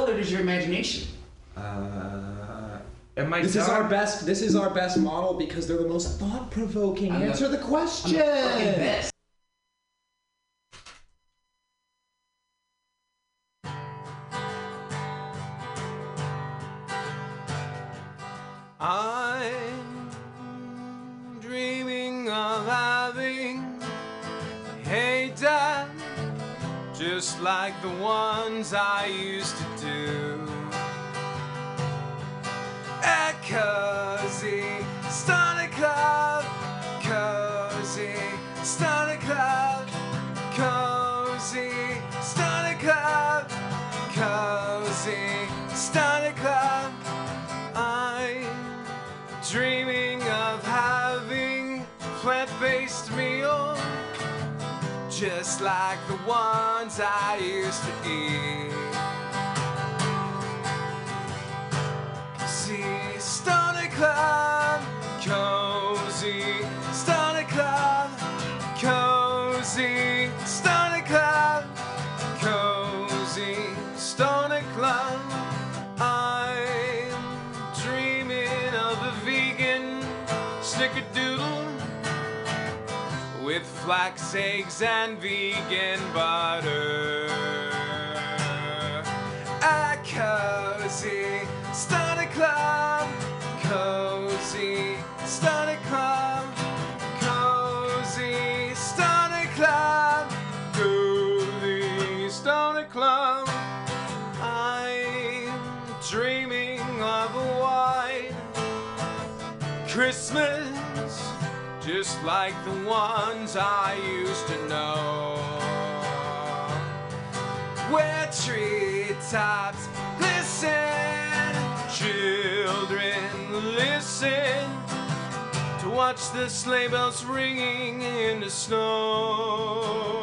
colored is your imagination? Uh, and my This dog, is our best. This is our best model because they're the most thought-provoking. I'm the- Answer the I'm question. the fucking best. I'm dreaming of having a dad just like the ones I used to cozy starter club, cozy starter club, cozy starter club, cozy club. I'm dreaming of having plant-based meal just like the ones I used to eat. Club, cozy, Stoner Club, cozy, Stoner Club, cozy, Stoner Club. I'm dreaming of a vegan snickerdoodle with flax eggs and vegan butter. A cozy starter club, cozy club, cozy club, club. I'm dreaming of a white Christmas just like the ones I used to know. Where treetops listen, children to watch the sleigh bells ringing in the snow.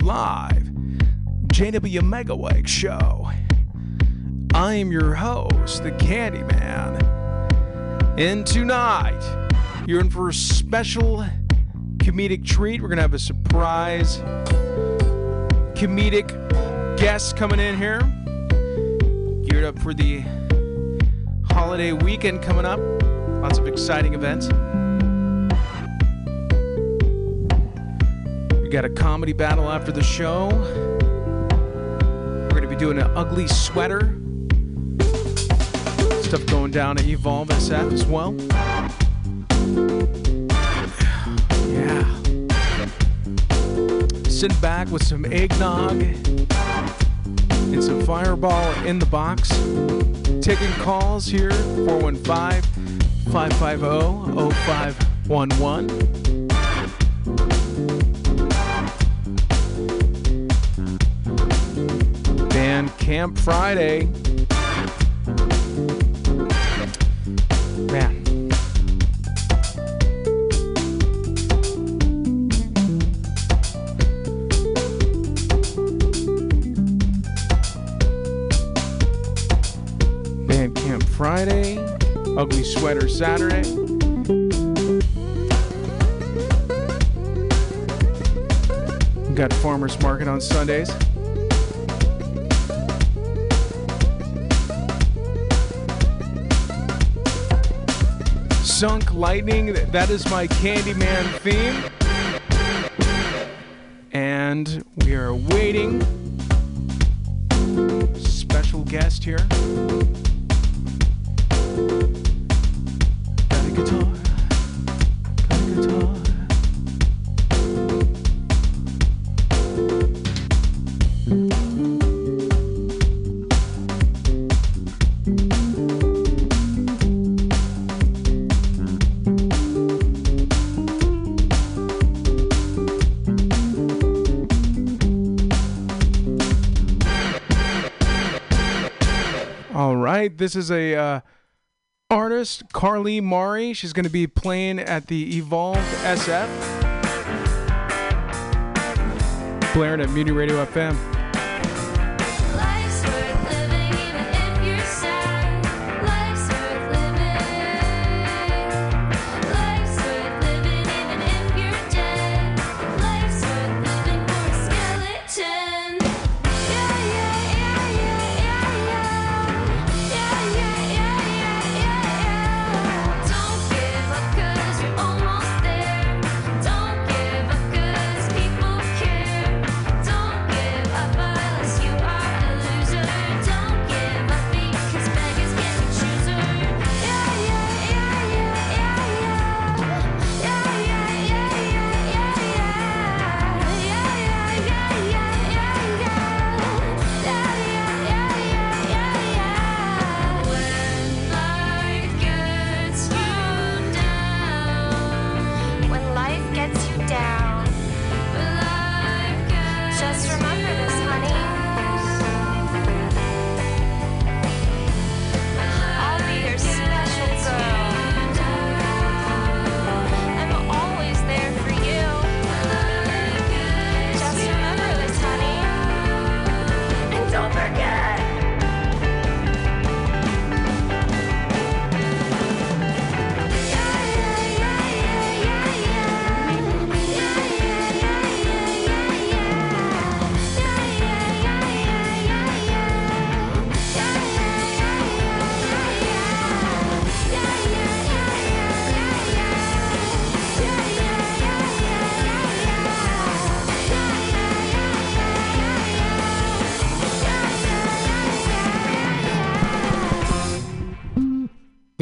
Live. JW Megaweg Show. I am your host, the Candyman. And tonight, you're in for a special comedic treat. We're going to have a surprise comedic guest coming in here. Geared up for the holiday weekend coming up. Lots of exciting events. We got a comedy battle after the show. We're going to be doing an ugly sweater. Stuff going down at Evolve SF as well. Yeah. Sit back with some eggnog and some fireball in the box. Taking calls here 415 550 0511. Camp Friday. Man. Band Camp Friday. Ugly Sweater Saturday. Got Farmers Market on Sundays. Sunk Lightning, that is my Candyman theme. And we are waiting. Special guest here. This is a uh, artist, Carly Mari. She's going to be playing at the Evolved SF, blaring at Mutiny Radio FM.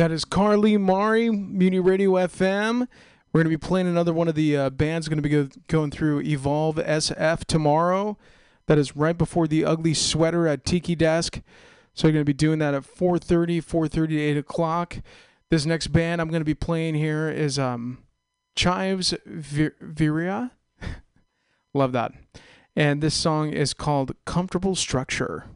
That is Carly Mari, Mutiny Radio FM. We're going to be playing another one of the uh, bands going to be go- going through Evolve SF tomorrow. That is right before the Ugly Sweater at Tiki Desk. So you're going to be doing that at 4.30, 4.30 to 8 o'clock. This next band I'm going to be playing here is um, Chives Vir- Viria. Love that. And this song is called Comfortable Structure.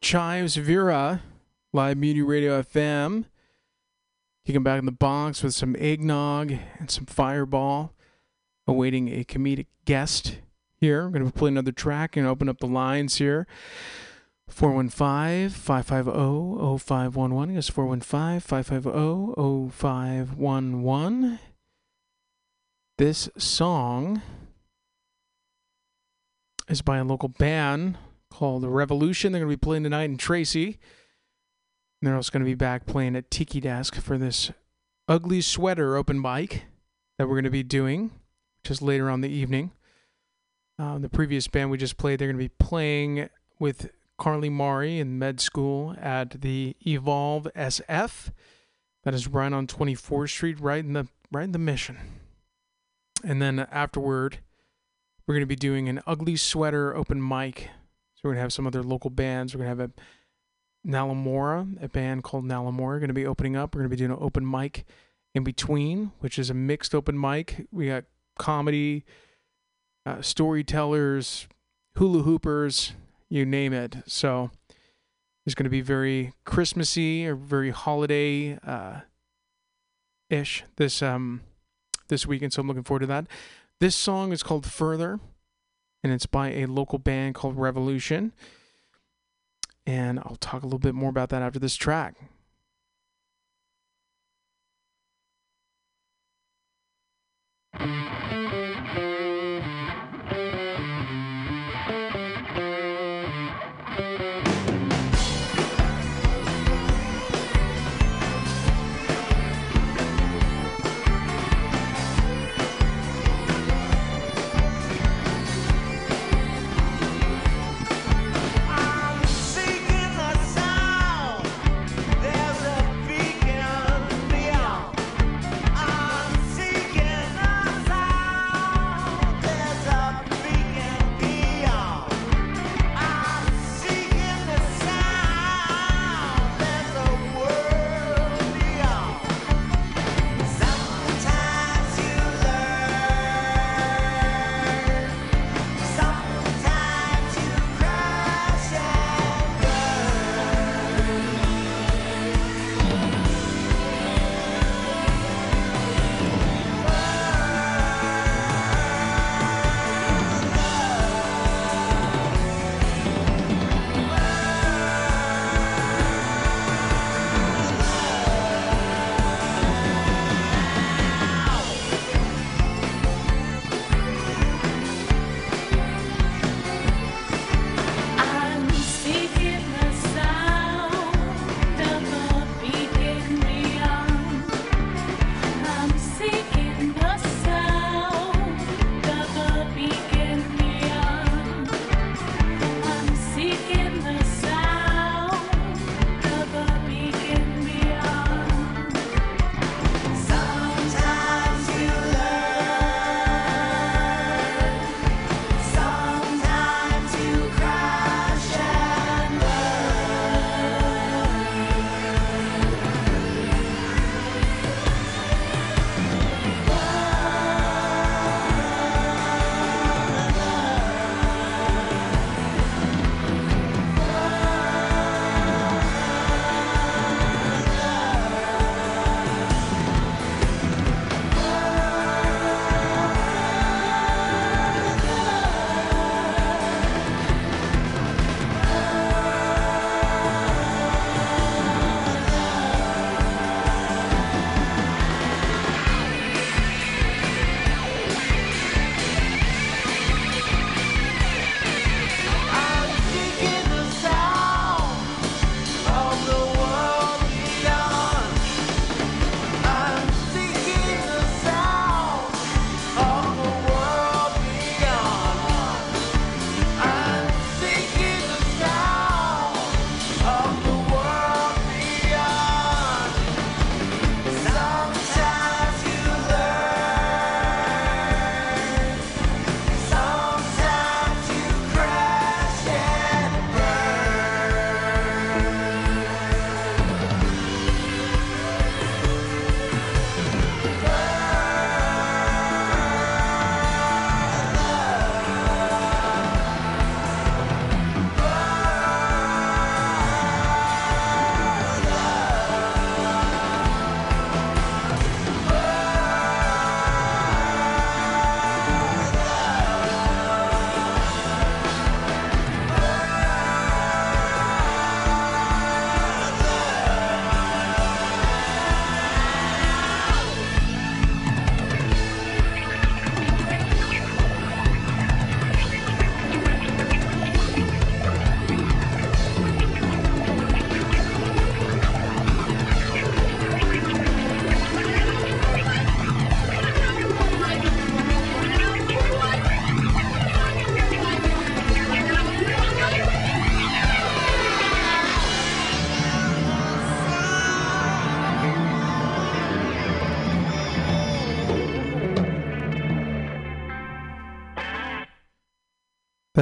Chives Vera, live Mutiny Radio FM. Kicking back in the box with some eggnog and some fireball, awaiting a comedic guest here. I'm going to play another track and open up the lines here. 415 550 0511. Yes, 415 550 0511. This song is by a local band called The Revolution. They're going to be playing tonight in Tracy. And they're also going to be back playing at Tiki Desk for this Ugly Sweater open mic that we're going to be doing, just later on the evening. Uh, the previous band we just played, they're going to be playing with Carly Mari in med school at the Evolve SF. That is right on 24th Street, right in the right in the Mission. And then afterward, we're going to be doing an ugly sweater open mic. So we're to have some other local bands. We're to have a Nalamora, a band called Nalamora, going to be opening up. We're going to be doing an open mic in between, which is a mixed open mic. We got comedy, uh, storytellers, hula hoopers, you name it. So it's going to be very Christmassy or very holiday uh, ish this um this weekend. So I'm looking forward to that. This song is called Further, and it's by a local band called Revolution. And I'll talk a little bit more about that after this track. Mm.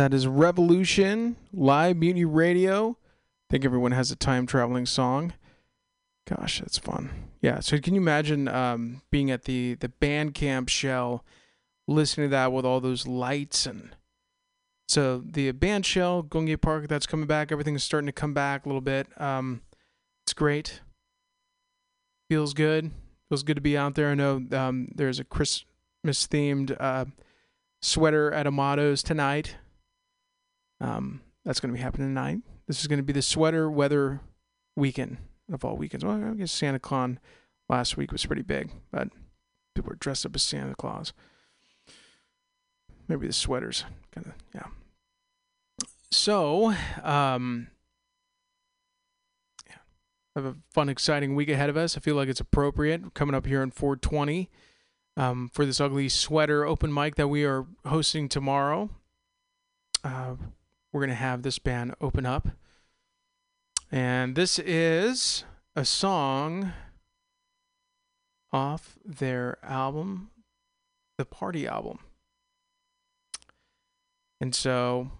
That is Revolution, Live Mutiny Radio. I think everyone has a time traveling song. Gosh, that's fun. Yeah, so can you imagine um, being at the, the band camp shell, listening to that with all those lights and so the band shell, Golden Gate Park, that's coming back. Everything's starting to come back a little bit. Um, it's great. Feels good. Feels good to be out there. I know um, there's a Christmas themed uh, sweater at Amato's tonight. Um, that's going to be happening tonight. This is going to be the sweater weather weekend of all weekends. Well, I guess Santa Claus last week was pretty big, but people were dressed up as Santa Claus. Maybe the sweaters, kind of, yeah. So, um, yeah, have a fun, exciting week ahead of us. I feel like it's appropriate coming up here in 420 um, for this ugly sweater open mic that we are hosting tomorrow. Uh, we're going to have this band open up. And this is a song off their album, the Party album. And so,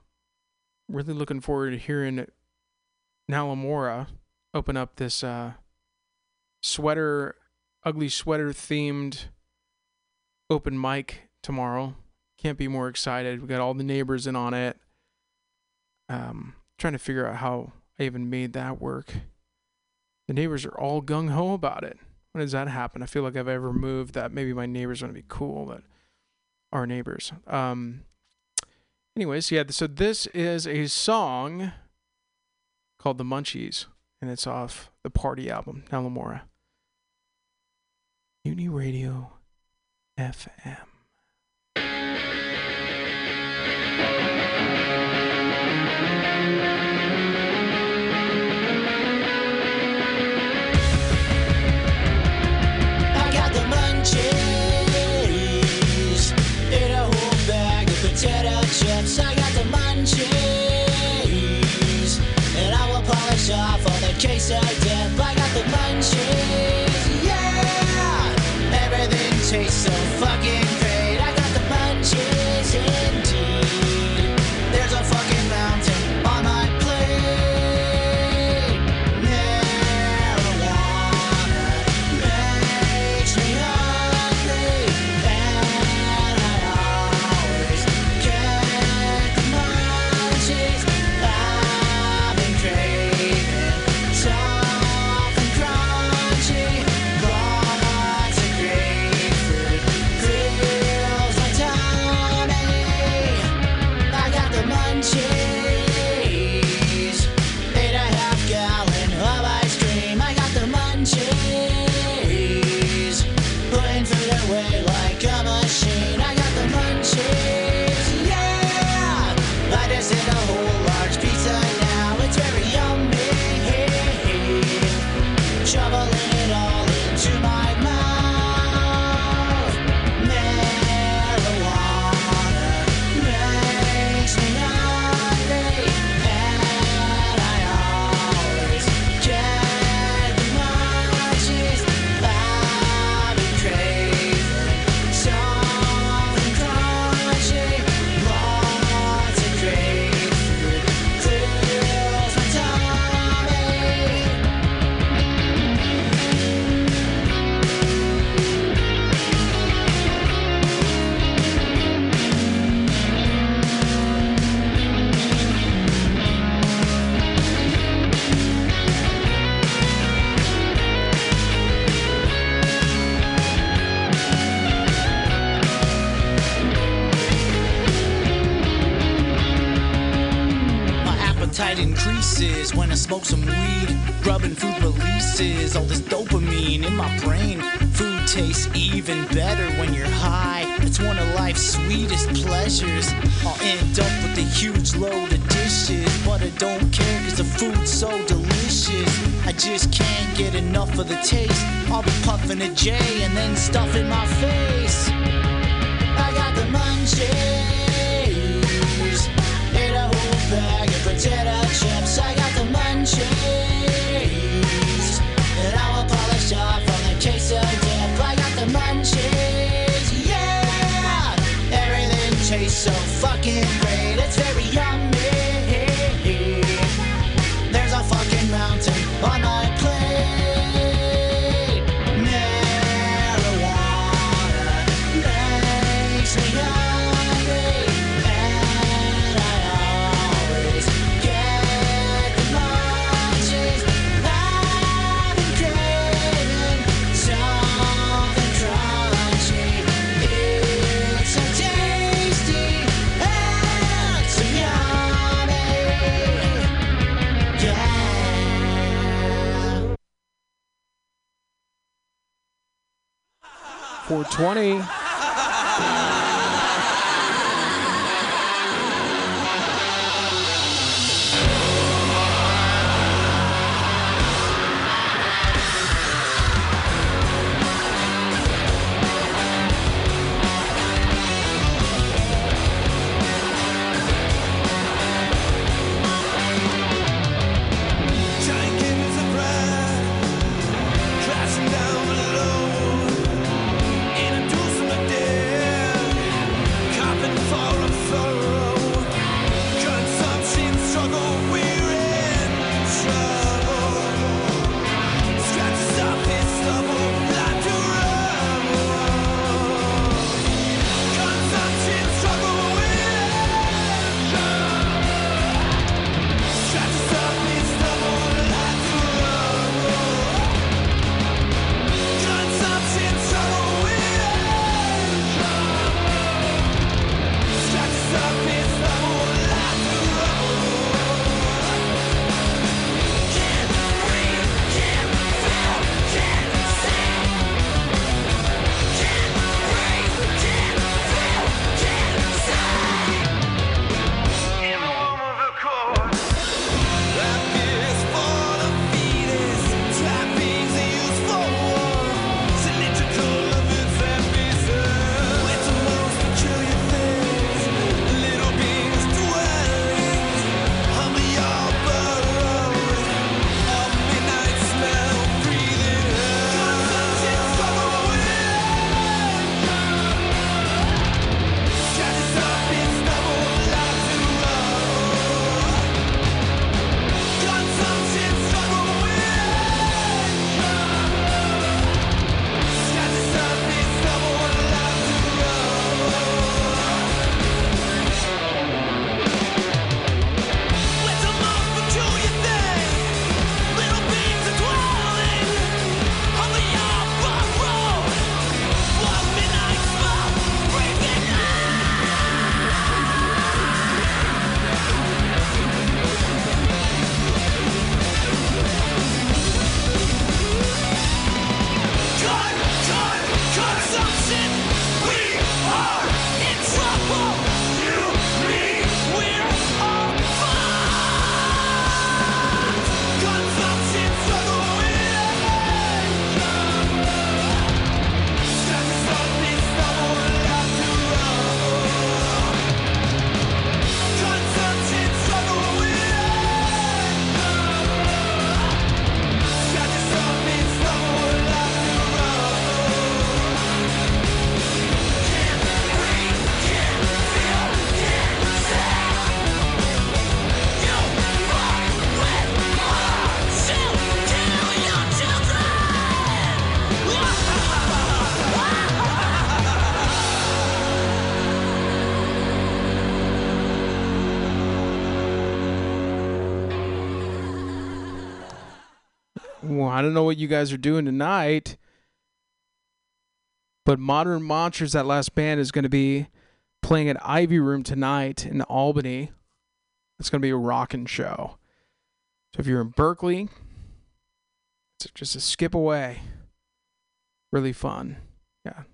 really looking forward to hearing Nalamora open up this uh, sweater, ugly sweater themed open mic tomorrow. Can't be more excited. We got all the neighbors in on it. Um, trying to figure out how I even made that work. The neighbors are all gung ho about it. When does that happen? I feel like I've ever moved that maybe my neighbors want to be cool, but our neighbors. Um, anyways, yeah. So this is a song called "The Munchies," and it's off the Party album, Nalamora. Uni Radio FM. The queso dip. I got the munchies, when I smoke some weed. Grubbing food releases all this dopamine in my brain. Food tastes even better when you're high. It's one of life's sweetest pleasures. I'll end up with a huge load of dishes, but I don't care cause the food's so delicious. I just can't get enough of the taste. I'll be puffing a J and then stuffing my face. I got the munchies. Munchies. 420. I don't know what you guys are doing tonight, but Modern Monsters, that last band, is going to be playing at Ivy Room tonight in Albany. It's going to be a rocking show. So if you're in Berkeley, it's just a skip away. Really fun. Yeah.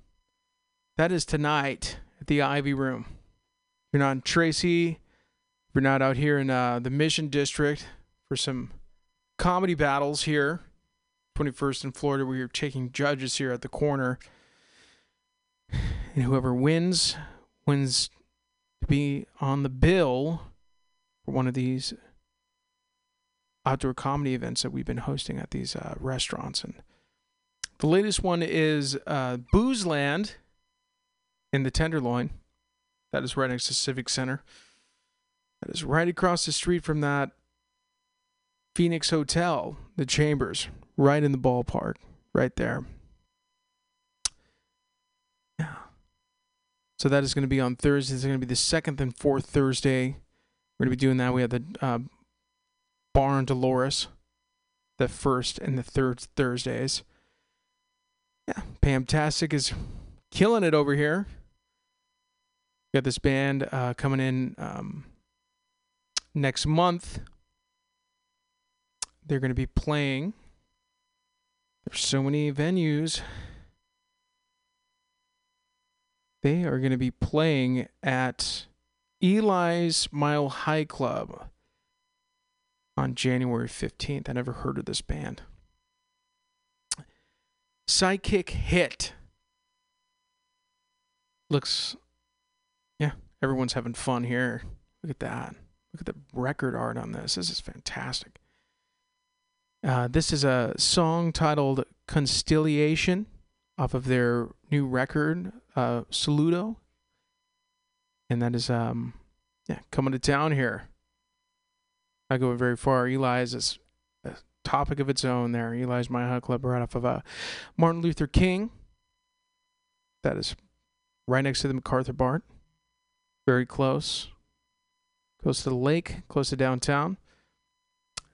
That is tonight at the Ivy Room. If you're not in Tracy, if you're not out here in uh, the Mission District for some comedy battles here. 21st in Florida, where you're taking judges here at the corner. And whoever wins, wins to be on the bill for one of these outdoor comedy events that we've been hosting at these uh, restaurants. And the latest one is uh, Booze Land in the Tenderloin. That is right next to Civic Center. That is right across the street from that Phoenix Hotel, the Chambers, right in the ballpark, right there. Yeah. So that is going to be on Thursday. It's going to be the second and fourth Thursday. We're going to be doing that. We have the uh, Bar Dolores, the first and the third Thursdays. Yeah, Pamtastic is killing it over here. We got this band uh, coming in um, next month. They're going to be playing. There's so many venues. They are going to be playing at Eli's Mile High Club on January 15th. I never heard of this band. Psychic Hit. Looks, yeah, everyone's having fun here. Look at that. Look at the record art on this. This is fantastic. Uh, this is a song titled Constellation off of their new record, uh, Saludo. And that is, um, yeah, coming to town here. I go very far. Eli is a topic of its own there. Eli's Mile High Club right off of uh, Martin Luther King. That is right next to the MacArthur Bart. Very close. Close to the lake, close to downtown.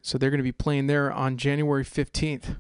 So they're going to be playing there on January 15th.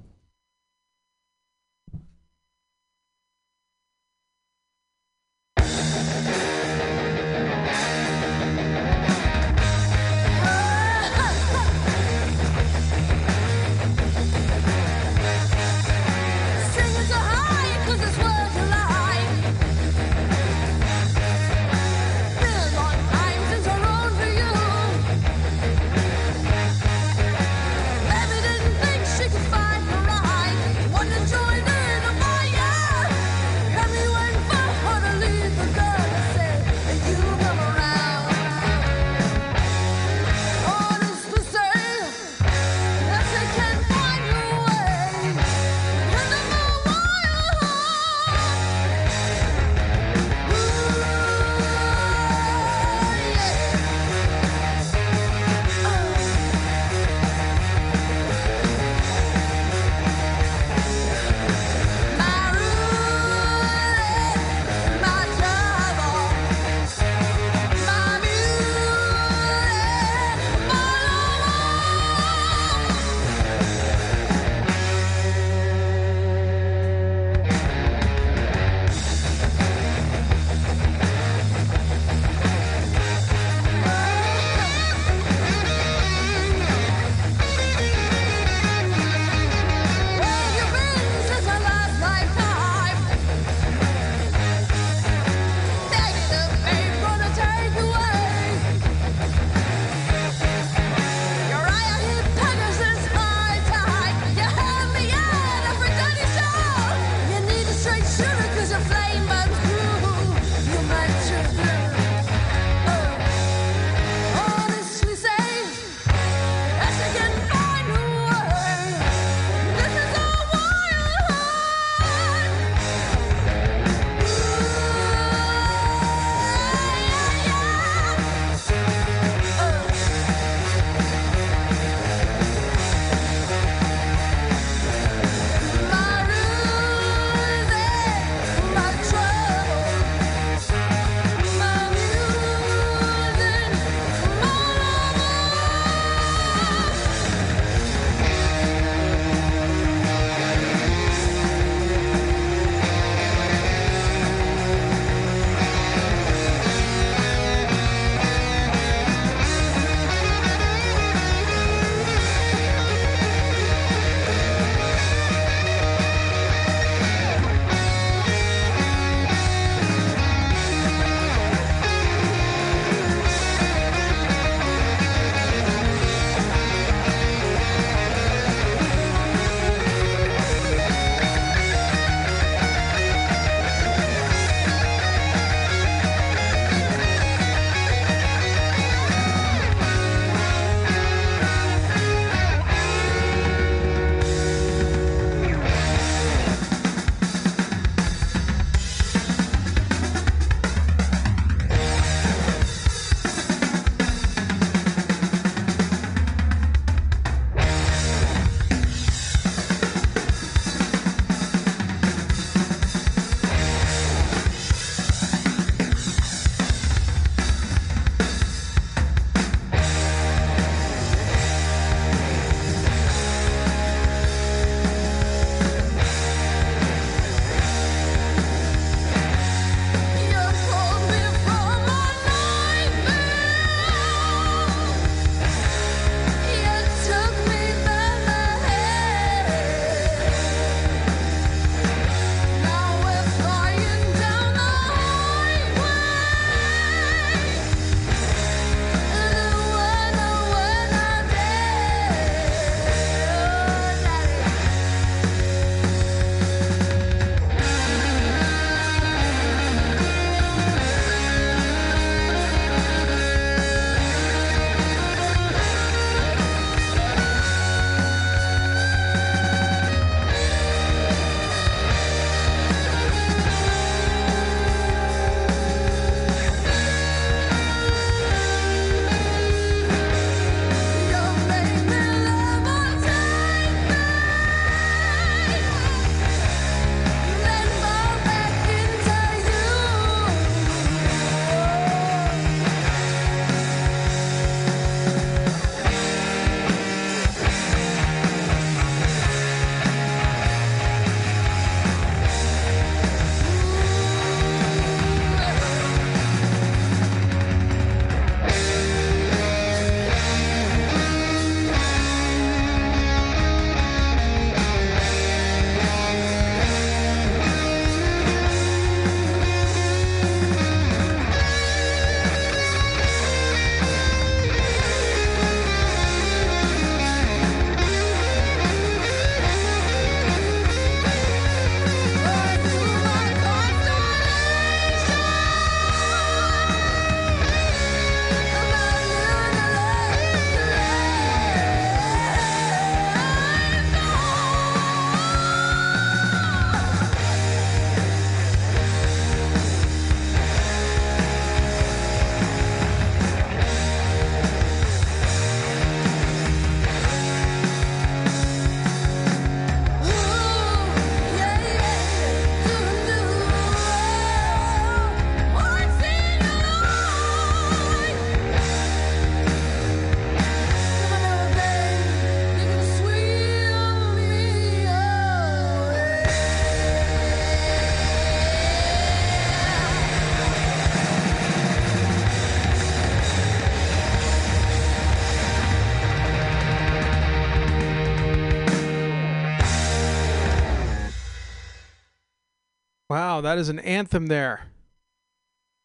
That is an anthem there.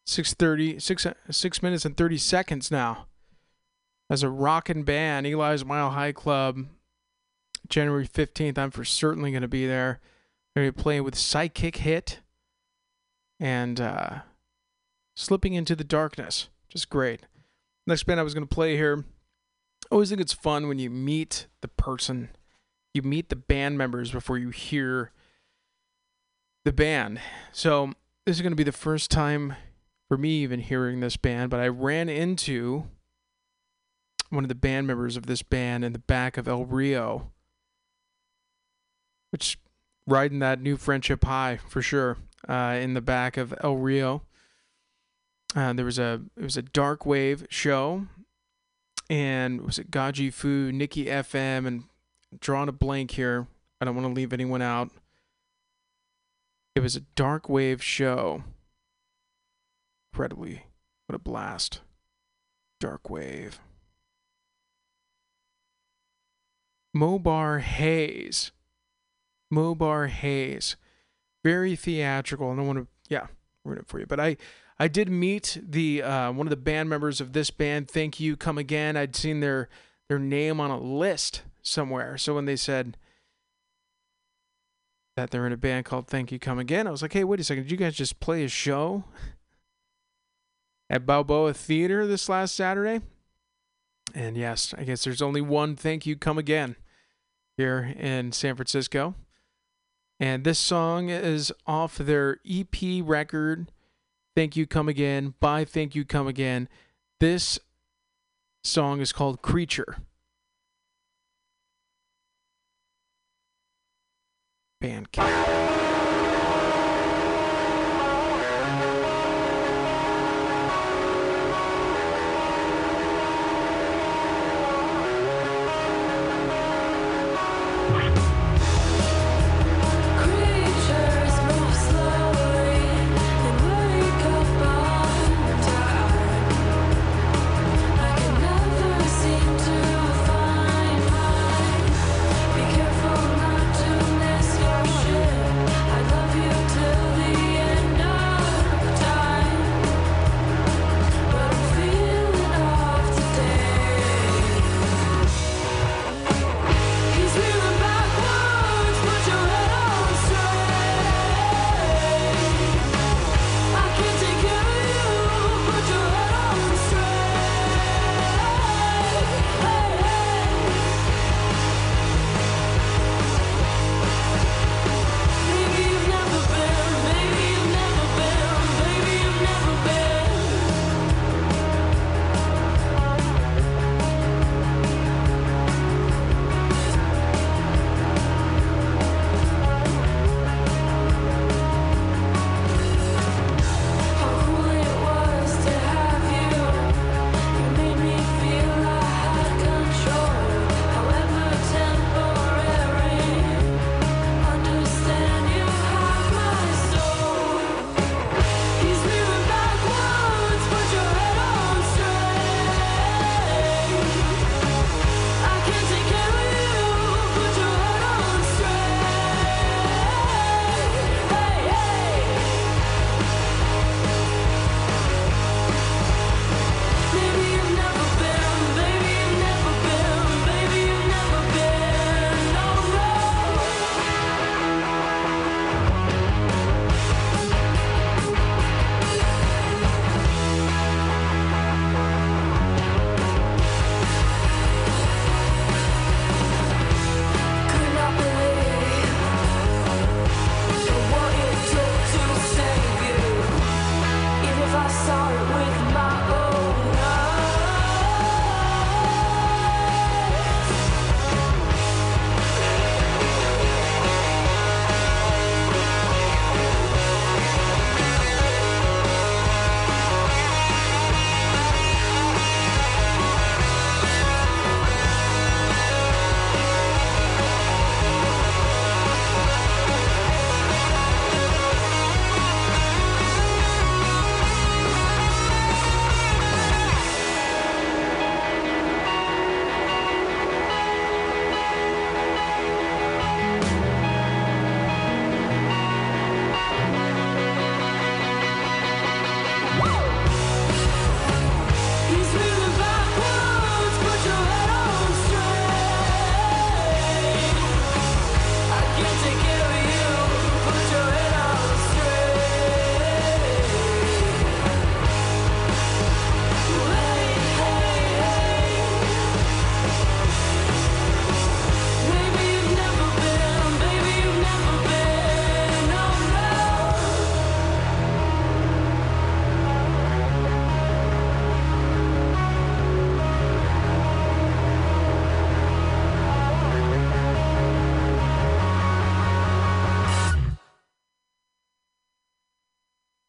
630, six, six minutes and 30 seconds now. As a rockin' band, Eli's Mile High Club, January 15th. I'm for certainly going to be there. They're going to be playing with Psychic Hit and uh, Slipping into the Darkness. Just great. Next band I was going to play here. I always think it's fun when you meet the person, you meet the band members before you hear the band. So this is going to be the first time for me even hearing this band, but I ran into one of the band members of this band in the back of El Rio, which riding that new friendship high for sure. Uh, in the back of El Rio, uh, there was a it was a dark wave show, and was it Gaji Fu, Nikki FM, and drawing a blank here. I don't want to leave anyone out. It was a dark wave show. Incredibly, what a blast! Dark wave. Mobar Hayes. Mobar Hayes. Very theatrical. I don't want to, yeah, ruin it for you. But I, I did meet the uh, one of the band members of this band. Thank you, come again. I'd seen their their name on a list somewhere. So when they said that they're in a band called Thank You Come Again, I was like, hey, wait a second. Did you guys just play a show at Balboa Theater this last Saturday? And yes, I guess there's only one Thank You Come Again here in San Francisco. And this song is off their EP record, Thank You Come Again, by Thank You Come Again. This song is called Creature. Bandcamp.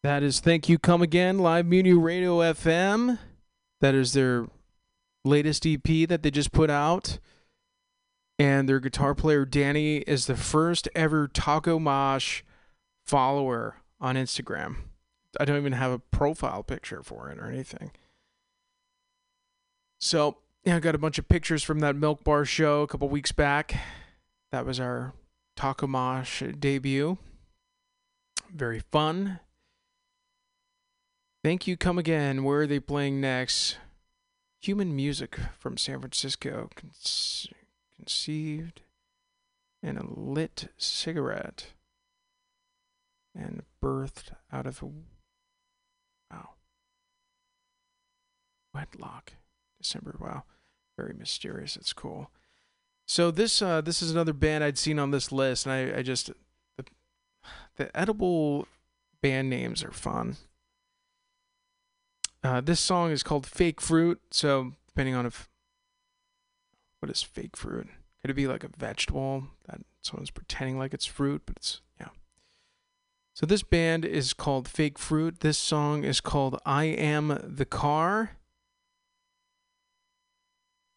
That is Thank You Come Again, Live Muni Radio FM. That is their latest EP that they just put out. And their guitar player, Danny, is the first ever Taco Mosh follower on Instagram. I don't even have a profile picture for it or anything. So, yeah, I got a bunch of pictures from that Milk Bar show a couple weeks back. That was our Taco Mosh debut. Very fun. Thank you, come again. Where are they playing next? Human music from San Francisco, conce- conceived in a lit cigarette and birthed out of a wow wedlock. December. Wow, very mysterious. It's cool. So this uh, this is another band I'd seen on this list, and I, I just the, the edible band names are fun. Uh, this song is called Fake Fruit. So depending on if what is fake fruit? Could it be like a vegetable that someone's pretending like it's fruit, but it's yeah. So this band is called Fake Fruit. This song is called I Am the Car.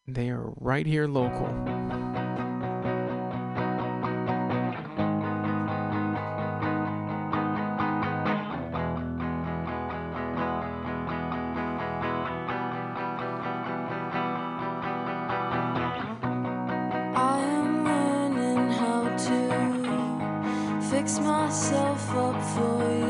They are right here local. Up for you.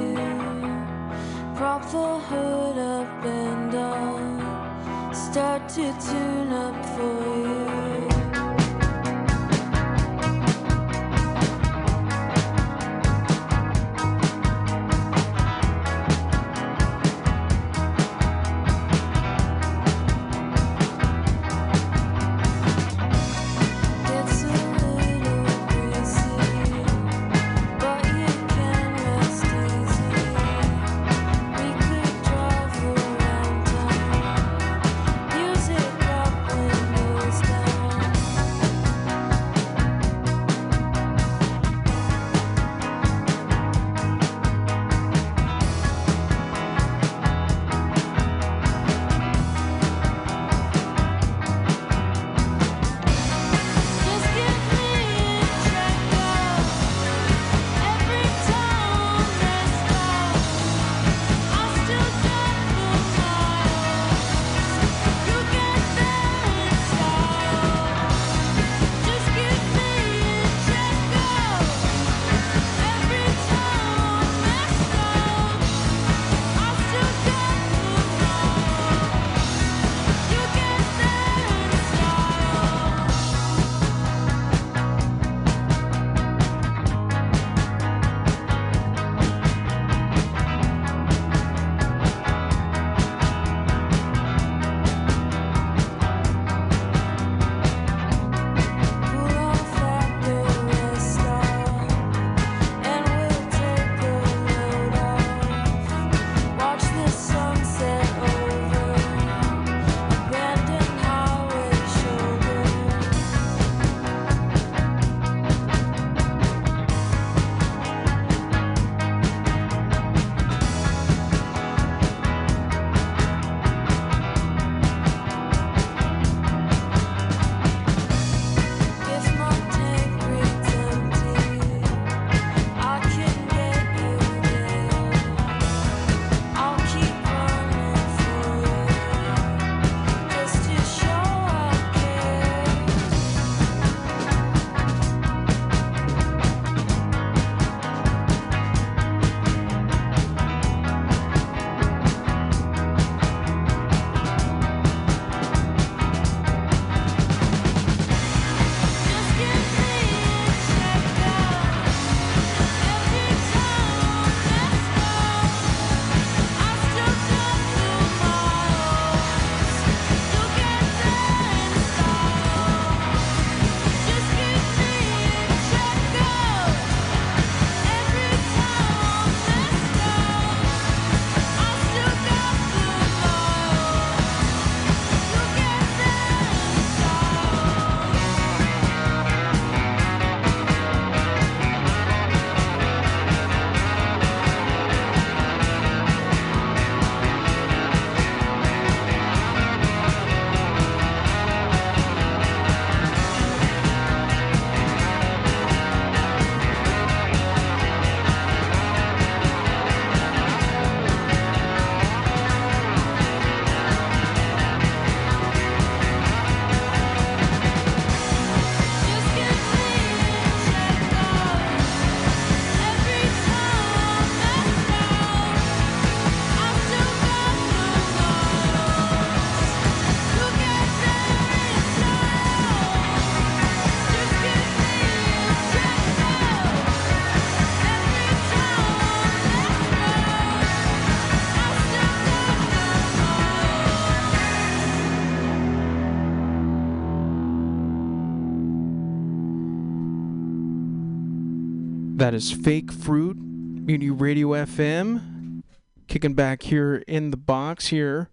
That is Fake Fruit, Mutiny Radio FM. Kicking back here in the box here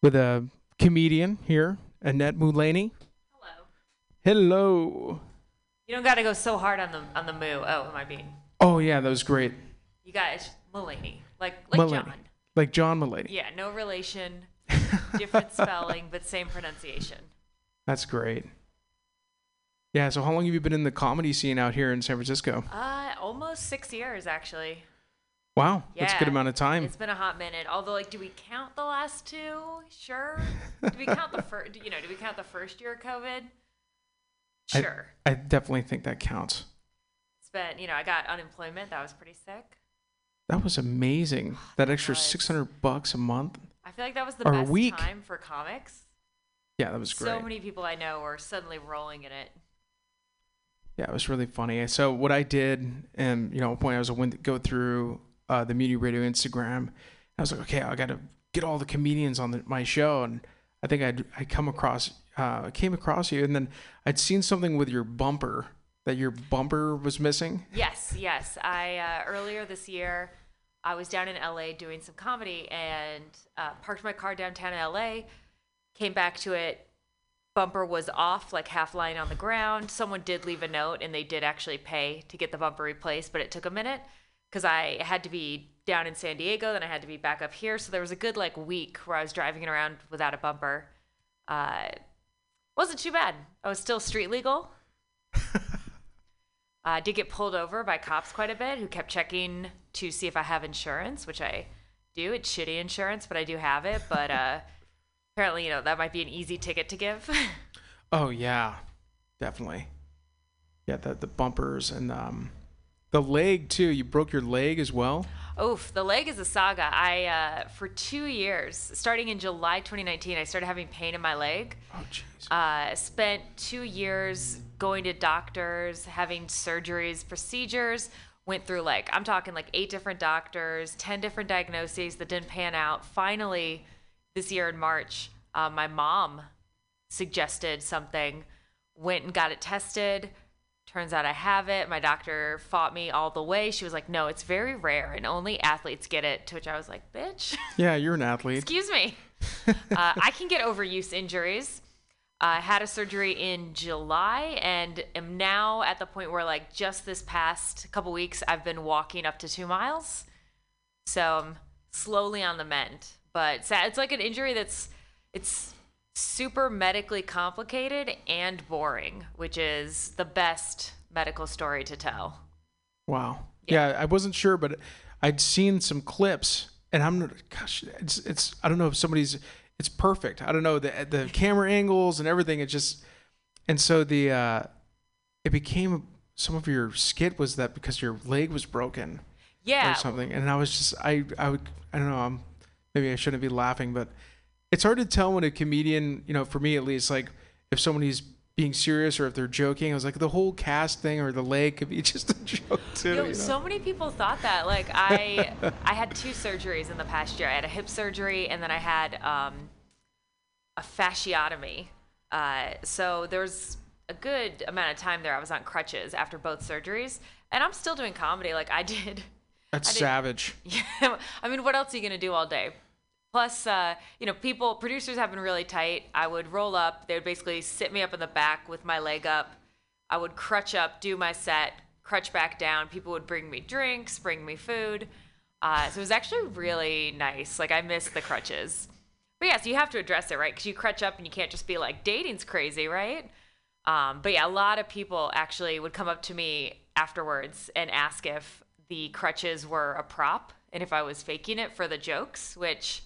with a comedian here, Annette Mulaney. Hello. Hello. You don't got to go so hard on the on the moo. Oh, am I being? Oh yeah, that was great. You guys, Mulaney, like like Mulaney. John. Like John Mulaney. Yeah, no relation, different spelling, but same pronunciation. That's great. Yeah, so how long have you been in the comedy scene out here in San Francisco? Uh, almost six years actually. Wow, that's a good amount of time. It's been a hot minute. Although, like, do we count the last two? Sure. do we count the first? You know, do we count the first year of COVID? Sure. I definitely think that counts. it's been. You know, I got unemployment. That was pretty sick. That was amazing. That extra 600 bucks a month. I feel like that was the best week. time for comics. Yeah, that was great. So many people I know are suddenly rolling in it. Yeah, it was really funny. So what I did, and you know, one point I was going to go through uh, the Mutiny Radio Instagram. I was like, okay, I got to get all the comedians on the, my show, and I think I'd I come across uh, came across you, and then I'd seen something with your bumper that your bumper was missing. Yes, yes. I uh, earlier this year, I was down in LA doing some comedy and uh, parked my car downtown in LA. Came back to it. Bumper was off, like half lying on the ground. Someone did leave a note, and they did actually pay to get the bumper replaced, but it took a minute because I had to be down in San Diego, then I had to be back up here. So there was a good like week where I was driving it around without a bumper. Uh, wasn't too bad. I was still street legal. I did get pulled over by cops quite a bit who kept checking to see if I have insurance, which I do. It's shitty insurance, but I do have it. But uh, apparently, you know, that might be an easy ticket to give. Oh yeah, definitely. Yeah, the the bumpers and um, the leg too. You broke your leg as well. Oof, the leg is a saga. I, uh, for two years, starting in July 2019, I started having pain in my leg. Oh jeez. Uh, spent two years going to doctors, having surgeries, procedures. Went through like I'm talking like eight different doctors, ten different diagnoses that didn't pan out. Finally, this year in March, uh, my mom suggested something. Went and got it tested. Turns out I have it. My doctor fought me all the way. She was like, "No, it's very rare, and only athletes get it." To which I was like, "Bitch." Yeah, you're an athlete. Excuse me. uh, I can get overuse injuries. I had a surgery in July and am now at the point where, like, just this past couple weeks, I've been walking up to two miles. So I'm slowly on the mend. But it's like an injury that's it's super medically complicated and boring, which is the best medical story to tell. Wow. Yeah. I wasn't sure, but I'd seen some clips, and I'm gosh, it's it's I don't know if somebody's it's perfect. I don't know the the camera angles and everything. It just and so the uh, it became some of your skit was that because your leg was broken Yeah. or something, and I was just I I would I don't know I'm maybe I shouldn't be laughing, but it's hard to tell when a comedian you know for me at least like if somebody's being serious or if they're joking. I was like the whole cast thing or the leg could be just a joke too. Yo, you know? so many people thought that. Like I, I had two surgeries in the past year. I had a hip surgery, and then I had um, a fasciotomy. Uh, so there was a good amount of time there. I was on crutches after both surgeries, and I'm still doing comedy. Like I did. That's I savage. Yeah, I mean, what else are you gonna do all day? Plus, uh, you know, people, producers have been really tight. I would roll up. They would basically sit me up in the back with my leg up. I would crutch up, do my set, crutch back down. People would bring me drinks, bring me food. Uh, so it was actually really nice. Like I miss the crutches. But yeah, so you have to address it, right? Because you crutch up and you can't just be like, dating's crazy, right? Um, but yeah, a lot of people actually would come up to me afterwards and ask if the crutches were a prop and if I was faking it for the jokes, which,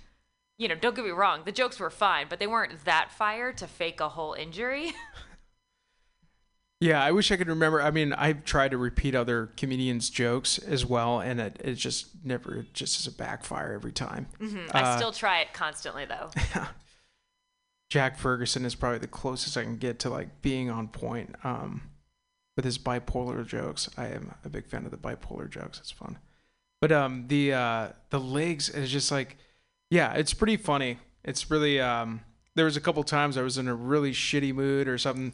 you know, don't get me wrong, the jokes were fine, but they weren't that fire to fake a whole injury. Yeah, I wish I could remember. I mean, I've tried to repeat other comedians' jokes as well, and it, it just never, it just is a backfire every time. I Uh, still try it constantly, though. Jack Ferguson is probably the closest I can get to like being on point um, with his bipolar jokes. I am a big fan of the bipolar jokes. It's fun, but um, the uh, the legs is just like, yeah, it's pretty funny. It's really um, there was a couple times I was in a really shitty mood or something,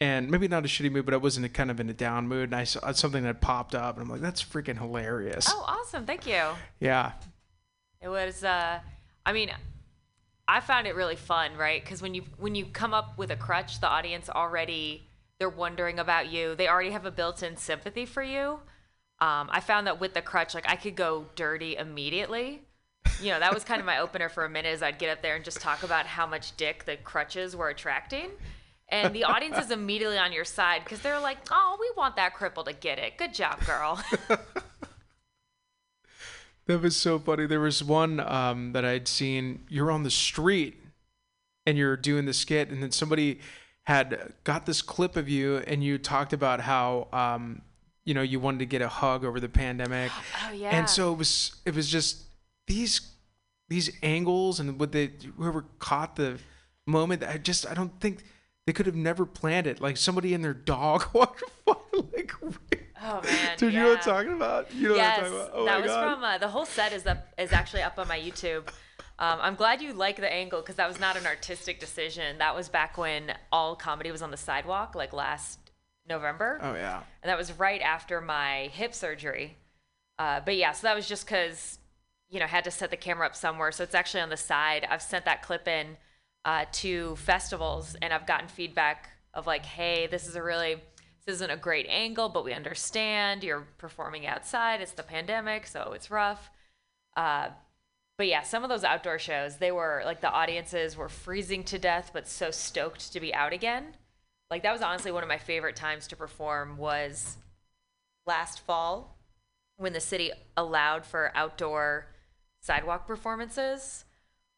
and maybe not a shitty mood, but I was in a kind of in a down mood, and I saw something that popped up, and I'm like, that's freaking hilarious. Oh, awesome! Thank you. Yeah, It was. Uh, I mean, I found it really fun, right? Because when you when you come up with a crutch, the audience already they're wondering about you. They already have a built-in sympathy for you. Um, I found that with the crutch, like I could go dirty immediately. You know, that was kind of my opener for a minute. Is I'd get up there and just talk about how much dick the crutches were attracting. And the audience is immediately on your side because they're like, "Oh, we want that cripple to get it. Good job, girl." that was so funny. There was one um, that I'd seen. You're on the street, and you're doing the skit, and then somebody had got this clip of you, and you talked about how. Um, you know, you wanted to get a hug over the pandemic, Oh yeah. and so it was. It was just these these angles, and what they whoever caught the moment. I just I don't think they could have never planned it. Like somebody and their dog walked like. Oh man. Dude, you know what I'm talking about? You know yes, what I'm talking about? Oh that was god. from uh, the whole set is up is actually up on my YouTube. Um, I'm glad you like the angle because that was not an artistic decision. That was back when all comedy was on the sidewalk, like last November, oh yeah. and that was right after my hip surgery. Uh, but yeah, so that was just because you know had to set the camera up somewhere, so it's actually on the side. I've sent that clip in uh, to festivals, and I've gotten feedback of like, hey, this is a really this isn't a great angle, but we understand you're performing outside. It's the pandemic, so it's rough. Uh, but yeah, some of those outdoor shows, they were like the audiences were freezing to death, but so stoked to be out again. Like that was honestly one of my favorite times to perform was last fall when the city allowed for outdoor sidewalk performances.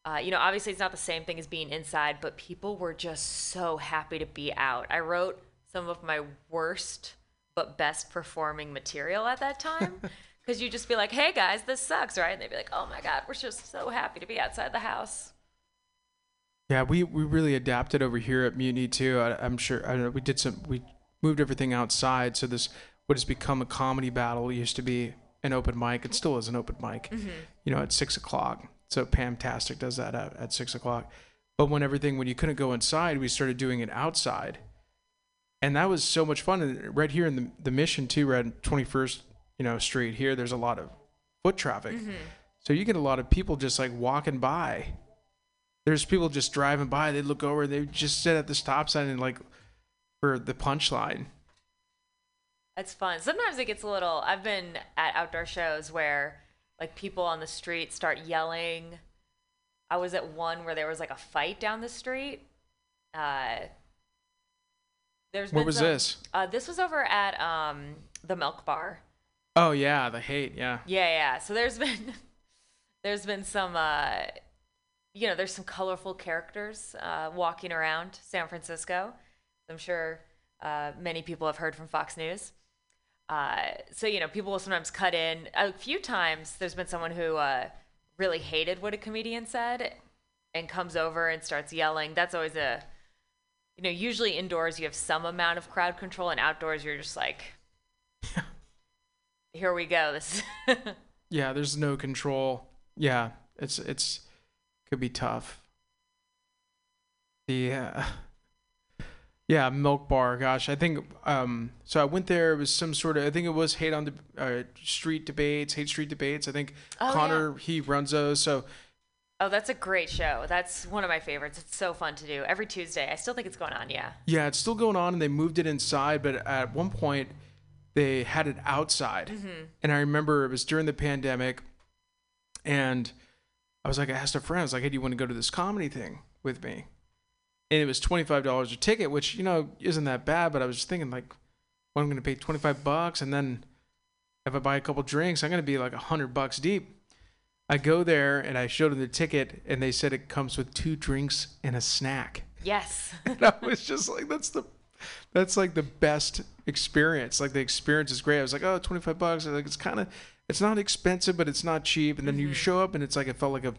Uh, you know, obviously it's not the same thing as being inside, but people were just so happy to be out. I wrote some of my worst but best performing material at that time because you just be like, "Hey guys, this sucks," right? And they'd be like, "Oh my god, we're just so happy to be outside the house." Yeah, we, we really adapted over here at Mutiny too. I, I'm sure I don't know, we did some we moved everything outside. So this what has become a comedy battle used to be an open mic. It still is an open mic. Mm-hmm. You know, at six o'clock. So Pamtastic does that at, at six o'clock. But when everything when you couldn't go inside, we started doing it outside, and that was so much fun. And right here in the the Mission too, right at 21st you know Street here, there's a lot of foot traffic. Mm-hmm. So you get a lot of people just like walking by there's people just driving by. They look over. They just sit at the stop sign and like for the punchline. That's fun. Sometimes it gets a little. I've been at outdoor shows where like people on the street start yelling. I was at one where there was like a fight down the street. Uh, there's what was some- this? Uh, this was over at um, the Milk Bar. Oh yeah, the Haight. Yeah. Yeah, yeah. So there's been there's been some uh you know, there's some colorful characters uh walking around San Francisco. I'm sure uh many people have heard from Fox News. Uh so you know, people will sometimes cut in. A few times there's been someone who uh really hated what a comedian said and comes over and starts yelling. That's always a you know, usually indoors you have some amount of crowd control and outdoors you're just like here we go. This Yeah. There's no control. Yeah. It's it's could be tough. The uh, yeah milk bar. Gosh, I think um. So I went there. It was some sort of. I think it was Haight on the uh, street debates. Haight street debates. I think Oh, Connor he runs those. So Oh, that's a great show. That's one of my favorites. It's so fun to do every Tuesday. I still think it's going on. Yeah. Yeah, it's still going on, and they moved it inside. But at one point, they had it outside, and I remember it was during the pandemic, and I was like, I asked a friend, I was like, Hey, do you want to go to this comedy thing with me? And it was twenty five dollars a ticket, which you know isn't that bad. But I was just thinking, like, what I'm going to pay twenty five bucks, and then if I buy a couple drinks, I'm going to be like a hundred bucks deep. I go there and I showed them the ticket, and they said it comes with two drinks and a snack. Yes. And I was just like, that's the, that's like the best experience. Like the experience is great. I was like, oh, 25 bucks. Like, it's kind of, it's not expensive, but it's not cheap. And then you mm-hmm. show up and it's like, it felt like a,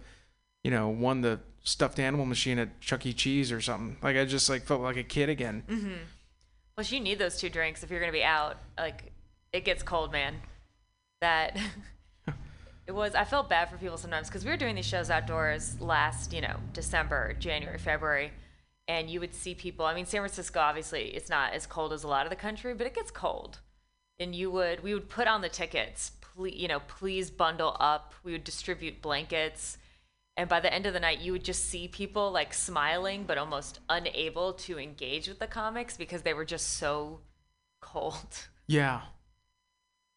you know, won the stuffed animal machine at Chuck E. Cheese or something. Like I just like felt like a kid again. Mhm. Plus, you need those two drinks if you're gonna be out. Like, it gets cold, man. That. It was. I felt bad for people sometimes because we were doing these shows outdoors last, you know, December, January, February, and you would see people. I mean, San Francisco obviously it's not as cold as a lot of the country, but it gets cold. And you would we would put on the tickets, please, you know, please bundle up. We would distribute blankets. And by the end of the night, you would just see people like smiling, but almost unable to engage with the comics because they were just so cold. Yeah.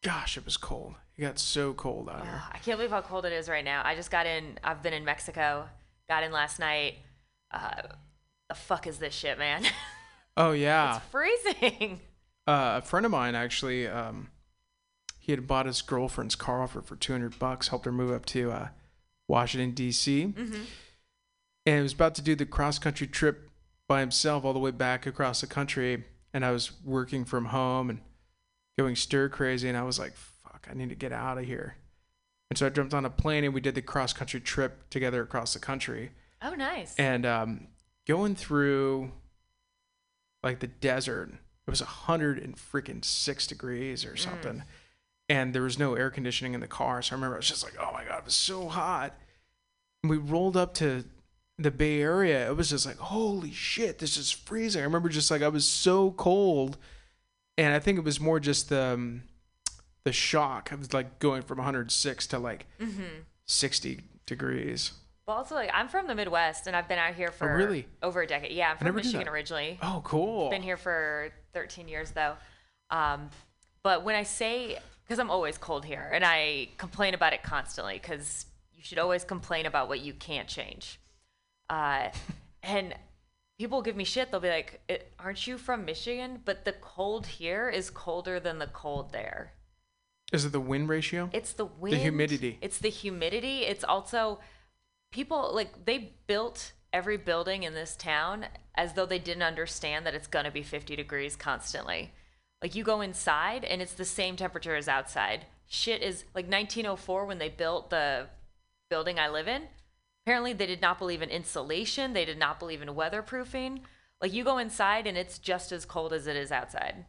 Gosh, it was cold. It got so cold out here. I can't believe how cold it is right now. I just got in. I've been in Mexico. Got in last night. Uh, the fuck is this shit, man? Oh yeah. it's freezing. uh, a friend of mine actually um, he had bought his girlfriend's car off her for 200 bucks helped her move up to uh, washington d.c Mm-hmm. and he was about to do the cross country trip by himself all the way back across the country. And i was working from home and going stir crazy. And i was like fuck i need to get out of here. And so i jumped on a plane and we did the cross country trip together across the country. Oh, nice. and um, going through like the desert it was a hundred and freaking six degrees or something and there was no air conditioning in the car so i remember i was just like oh my god it was so hot and we rolled up to the bay area it was just like holy shit this is freezing i remember just like i was so cold and i think it was more just the um, the shock of like going from 106 to like Mm-hmm. 60 degrees Well, also like I'm from the Midwest and I've been out here for Oh, really? over a decade. Yeah, I'm from Michigan originally. oh cool Been here for 13 years though. Um, but when I say because I'm always cold here and I complain about it constantly because you should always complain about what you can't change. Uh, and people give me shit. They'll be like, "It- "Aren't you from Michigan?" But the cold here is colder than the cold there. Is it the wind ratio? It's the wind. The humidity. It's the humidity. It's also people like they built every building in this town as though they didn't understand that it's going to be 50 degrees constantly. Like you go inside and it's the same temperature as outside. Shit is like 1904 when they built the building I live in. Apparently they did not believe in insulation, they did not believe in weatherproofing. Like you go inside and it's just as cold as it is outside.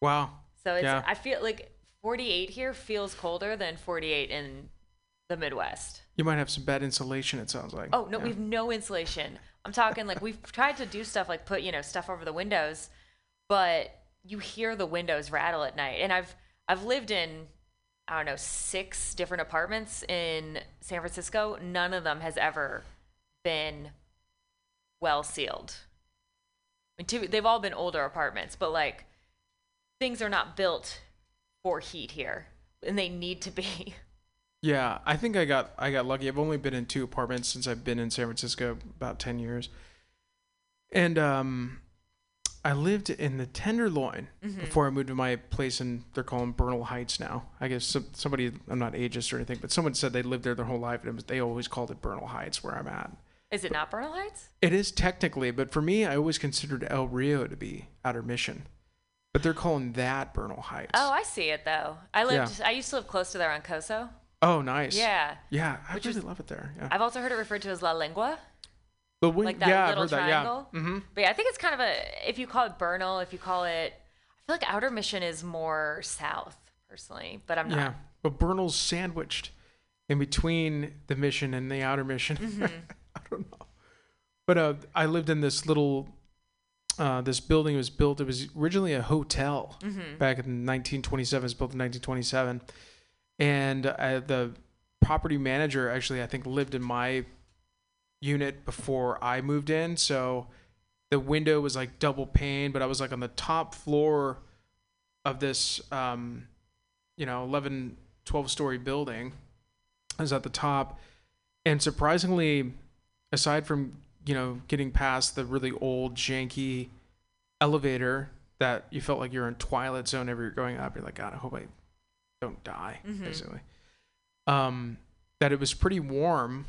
Wow. So it's Yeah. I feel like 48 here feels colder than 48 in the Midwest. You might have some bad insulation, it sounds like. Oh no, Yeah. we've no insulation. I'm talking like we've tried to do stuff like put you know stuff over the windows, but you hear the windows rattle at night. And I've I've lived in I don't know six different apartments in San Francisco. None of them has ever been well sealed. I mean, they've all been older apartments, but like things are not built for heat here, and they need to be. Yeah, I think I got I got lucky. I've only been in two apartments since I've been in San Francisco about 10 years. And um I lived in the Tenderloin Mm-hmm. before I moved to my place and they're calling Bernal Heights now. I guess some, somebody I'm not ageist or anything, but someone said they lived there their whole life and it was, they always called it Bernal Heights where I'm at. Is it not Bernal Heights? It is technically, but for me I always considered El Rio to be Outer Mission. But they're calling that Bernal Heights. Oh, I see it though. I lived. Yeah. I used to live close to there on Coso. Oh, nice. Yeah. Yeah, I Which really was- love it there. Yeah. I've also heard it referred to as La Lengua, The wing, like that yeah, little heard that, triangle. Yeah. hmm But yeah, I think it's kind of a. If you call it Bernal, if you call it, I feel like Outer Mission is more south, personally. But I'm not. Yeah, but Bernal's sandwiched in between the mission and the outer mission. Mm-hmm. I don't know. But uh, I lived in this little, uh, this building was built. It was originally a hotel Mm-hmm. back in 1927. It was built in 1927, and uh, the property manager actually I think lived in my unit before I moved in. So the window was like double pane, but I was like on the top floor of this, um, you know, 11, 12 story building. I was at the top. And surprisingly, aside from, you know, getting past the really old, janky elevator that you felt like you're in Twilight Zone every you're going up, you're like, God, I hope I don't die, Mhm. basically. Um, that it was pretty warm,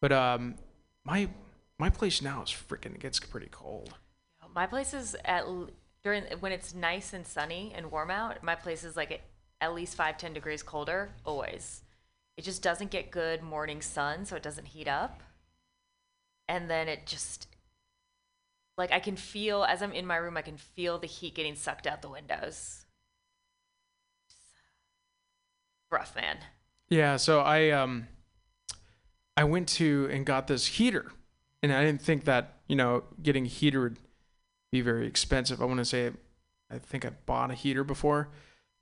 but um, my my place now is freaking it gets pretty cold. My place is at during when it's nice and sunny and warm out. My place is like at least five ten degrees colder always. It just doesn't get good morning sun, so it doesn't heat up. And then it just like I can feel as I'm in my room, I can feel the heat getting sucked out the windows. Rough, man. Yeah, so I um I went to and got this heater, and I didn't think that you know, getting a heater would be very expensive. I want to say, I think I bought a heater before.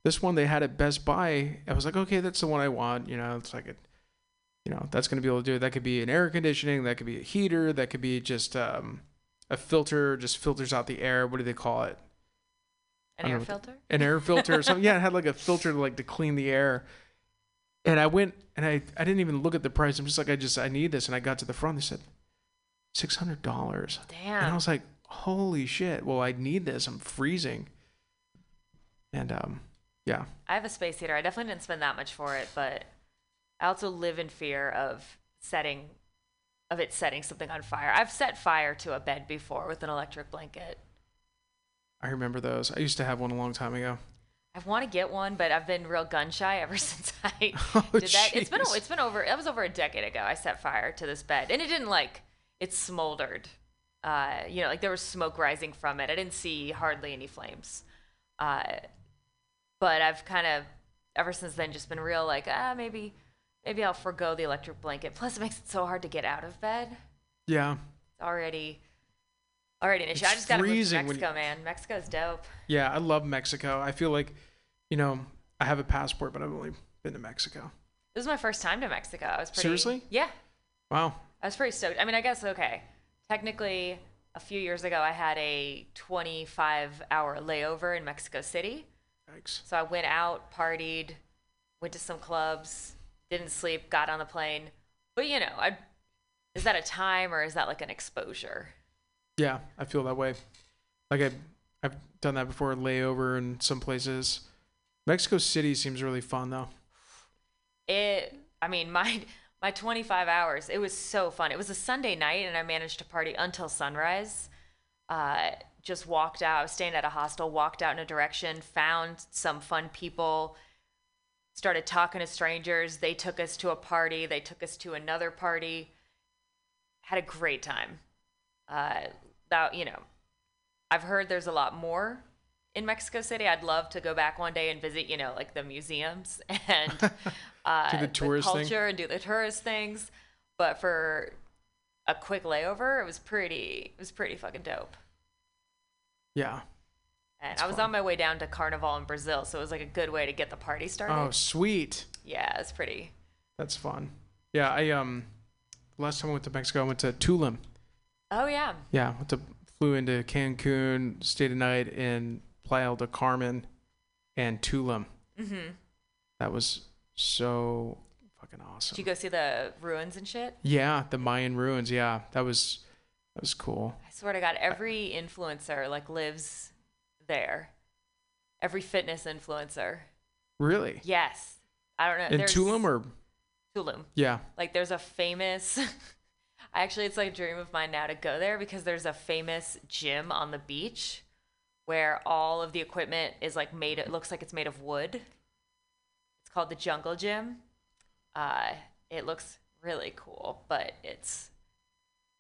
This one they had at Best Buy. I was like, okay, that's the one I want. You know, it's like a, you know, that's gonna be able to do it. That could be an air conditioning. That could be a heater. That could be just um, a filter. Just filters out the air. What do they call it? An air know filter? an air filter or something. Yeah, it had like a filter to like to clean the air. And I went and I, I didn't even look at the price. I'm just like I just I need this and I got to the front. They said six hundred dollars. Damn. And I was like, holy shit. Well, I need this. I'm freezing. And um, yeah, I have a space heater. I definitely didn't spend that much for it, but I also live in fear of setting of it setting something on fire. I've set fire to a bed before with an electric blanket. I remember those. I used to have one a long time ago. I want to get one, but I've been real gun shy ever since I Oh, did that. It's been it's been over that was over a decade ago. I set fire to this bed, and it didn't like it smoldered. Uh, you know, like there was smoke rising from it. I didn't see hardly any flames. Uh, but I've kind of ever since then just been real like ah maybe maybe I'll forego the electric blanket. Plus, it makes it so hard to get out of bed. Yeah. It's already an issue. I just got to move to when you- Mexico, man. Mexico's dope. Yeah, I love Mexico. I feel like, you know, I have a passport, but I've only been to Mexico. This is my first time to Mexico. I was pretty Seriously? Yeah, Wow. I was pretty stoked. I mean, I guess okay. Technically, a few years ago, I had a 25-hour layover in Mexico City. Thanks. So I went out, partied, went to some clubs, didn't sleep, got on the plane. But you know, I is that a time or is that like an exposure? Yeah, I feel that way. Like I, I've done that before, layover in some places. Mexico City seems really fun though. It. I mean, my my 25 hours. It was so fun. It was a Sunday night, and I managed to party until sunrise. Uh, just walked out. I was staying at a hostel. Walked out in a direction. Found some fun people. Started talking to strangers. They took us to a party. They took us to another party. Had a great time. Uh, that you know, I've heard there's a lot more in Mexico City. I'd love to go back one day and visit, you know, like the museums and uh, Do the tourist thing? culture and do the tourist things. But for a quick layover, it was pretty. It was pretty fucking dope. Yeah. And That's I was fun. on my way down to Carnival in Brazil, so it was like a good way to get the party started. Oh, sweet. Yeah, it's pretty. That's fun. Yeah, I um, last time I went to Mexico, I went to Tulum. Oh yeah, Yeah, went to flew into Cancun, stayed a night in Playa del Carmen, and Tulum. mm-hmm. That was so fucking awesome. Did you go see the ruins and shit? yeah, the Mayan ruins. Yeah, that was that was cool. I swear to God, every influencer like lives there. Every fitness influencer. Really? Yes. I don't know. In there's- Tulum or Tulum. yeah, Like there's a famous actually it's like a dream of mine now to go there because there's a famous gym on the beach where all of the equipment is like made it looks like it's made of wood. It's called the Jungle Gym. Uh it looks really cool, but it's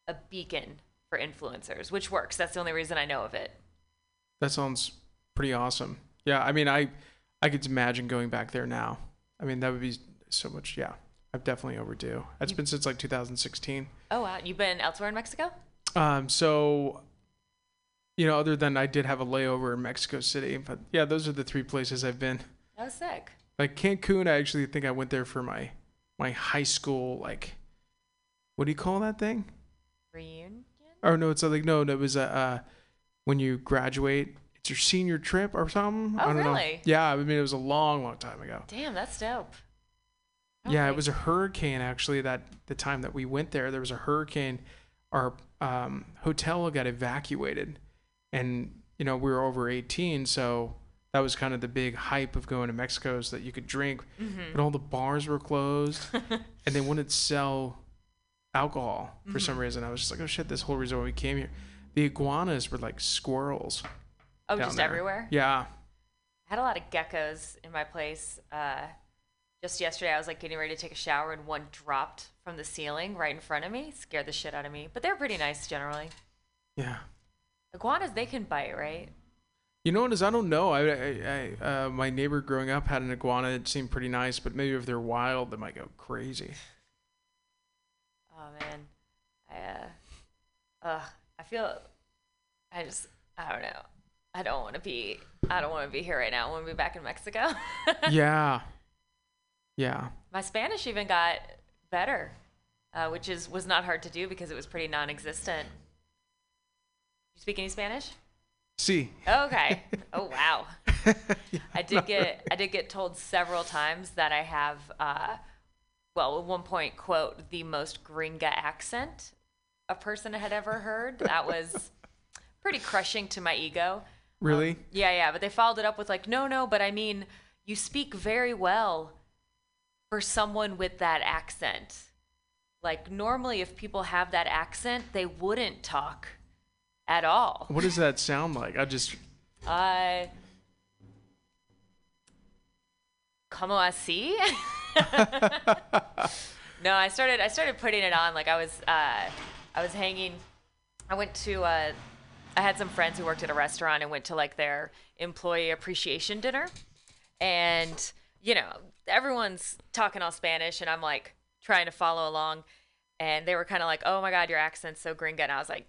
a beacon for influencers, which works. That's the only reason I know of it. that sounds pretty awesome. Yeah, I mean, I I could imagine going back there now. I mean, that would be so much. Yeah, I've definitely overdue. It's been since like 2016. Oh wow, you've been elsewhere in Mexico? Um, so, you know, other than I did have a layover in Mexico City, but yeah, those are the three places I've been. That was sick. Like Cancun, I actually think I went there for my my high school like, what do you call that thing? Reunion? Or no, it's like no, it was a uh, when you graduate, it's your senior trip or something. I Oh, don't know. really? Yeah, I mean it was a long, long time ago. Damn, that's dope. Yeah, it was a hurricane actually. That the time that we went there, there was a hurricane. Our um, hotel got evacuated, and you know we were over 18, so that was kind of the big hype of going to Mexico is that you could drink, Mm-hmm. but all the bars were closed, and they wouldn't sell alcohol for Mm-hmm. some reason. I was just like, oh shit, this whole resort we came here, the iguanas were like squirrels. Oh, just there. everywhere? Yeah. I had a lot of geckos in my place. Uh, just yesterday, I was like getting ready to take a shower, and one dropped from the ceiling right in front of me. Scared the shit out of me. But they're pretty nice generally. Yeah. Iguanas, they can bite, right? You know what is? I don't know. I, I, I uh, my neighbor growing up had an iguana. It seemed pretty nice, but maybe if they're wild, they might go crazy. Oh man, I uh, ugh, I feel, I just, I don't know. I don't want to be, I don't want to be here right now. I want to be back in Mexico. yeah. Yeah. My Spanish even got better, uh, which is was not hard to do because it was pretty non-existent. You speak any Spanish? See. Okay. oh wow. I did get I did get told several times that I have uh, well at one point quote the most gringa accent a person had ever heard. That was pretty crushing to my ego. Really? Yeah, yeah, but they followed it up with like, no, no, but I mean, you speak very well for someone with that accent. Like normally, if people have that accent, they wouldn't talk at all. what does that sound like? I just. I. Uh, como así? no, I started. I started putting it on. Like I was. Uh, I was hanging. I went to. Uh, I had some friends who worked at a restaurant and went to like their employee appreciation dinner, and you know everyone's talking all Spanish, and I'm like trying to follow along, and they were kind of like, "Oh my God, your accent's so gringa," and I was like,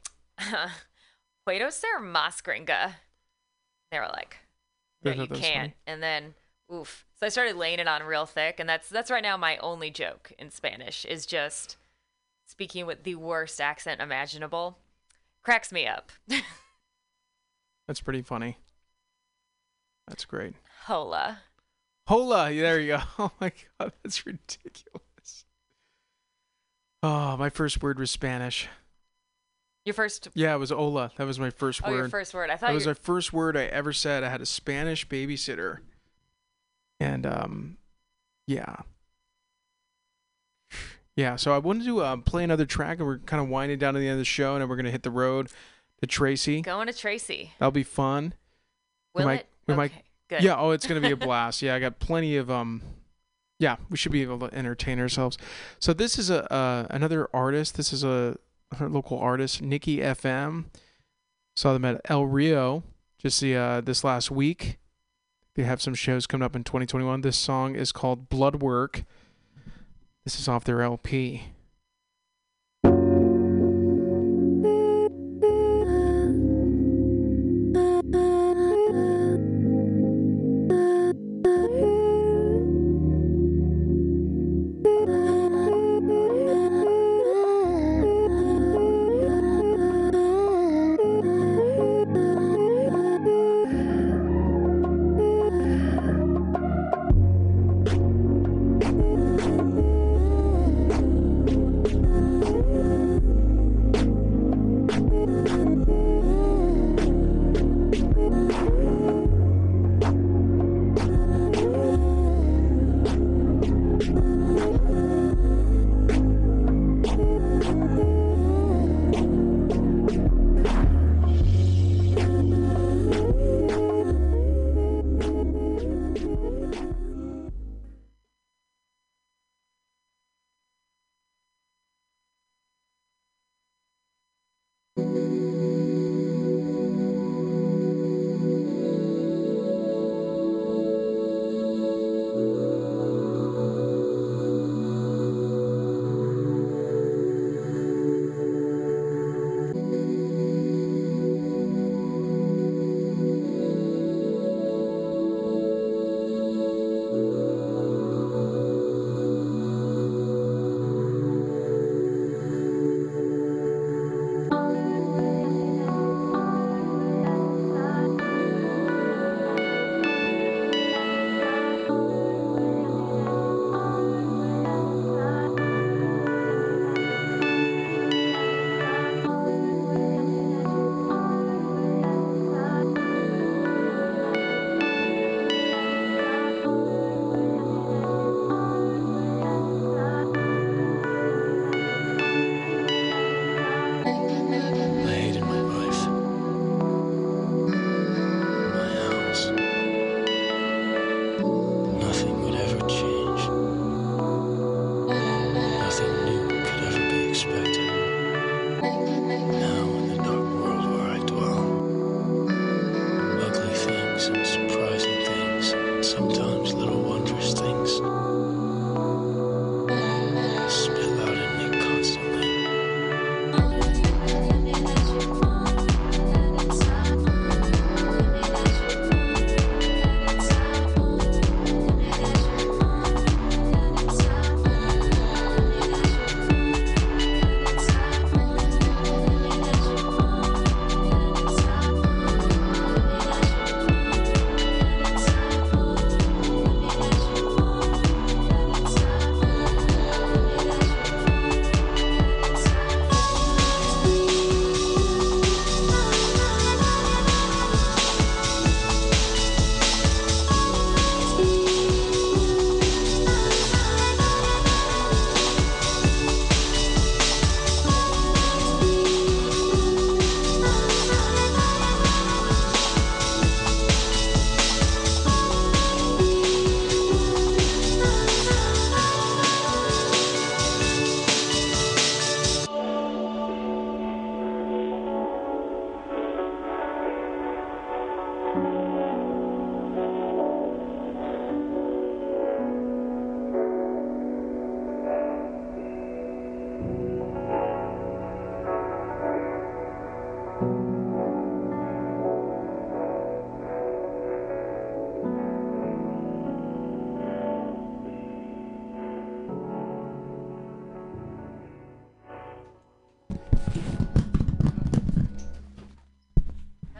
"Puedo ser más gringa?" They were like, "No, you can't." And then, oof. So I started laying it on real thick, and that's that's right now my only joke in Spanish is just speaking with the worst accent imaginable. Cracks me up. That's pretty funny. That's great. Hola. Hola. There you go. Oh my God. That's ridiculous. Oh, my first word was Spanish. Your first. Yeah, it was hola. That was my first Oh, word. your first word. I thought That was the first word I ever said. I had a Spanish babysitter. And um yeah. Yeah, so I wanted to um, play another track and we're kind of winding down to the end of the show and then we're going to hit the road to Tracy. Going to Tracy. That'll be fun. We Will might- it? we okay. might- Good. Yeah, oh, it's going to be a blast. Yeah, I got plenty of um yeah, we should be able to entertain ourselves. So this is a uh, another artist. This is a, local artist, Nikki FM. Saw them at El Rio just the uh, this last week. They have some shows coming up in 2021. This song is called Blood Work. This is off their LP.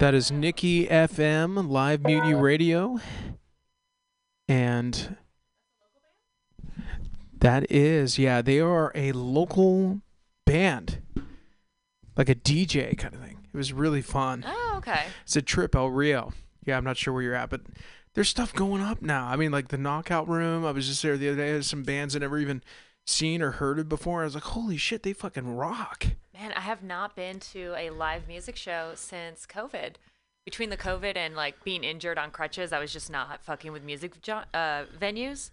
That is Nikki FM Live Mutiny Radio. And that is, yeah, they are a local band. Like a DJ kind of thing. It was really fun. Oh, okay. It's a trip El Rio. Yeah, I'm not sure where you're at, but there's stuff going up now. I mean, like the Knockout Room. I was just there the other day. There's some bands I never even seen or heard of before. I was like, holy shit, they fucking rock. Man, I have not been to a live music show since COVID. Between the COVID and like being injured on crutches, I was just not fucking with music jo- uh, venues.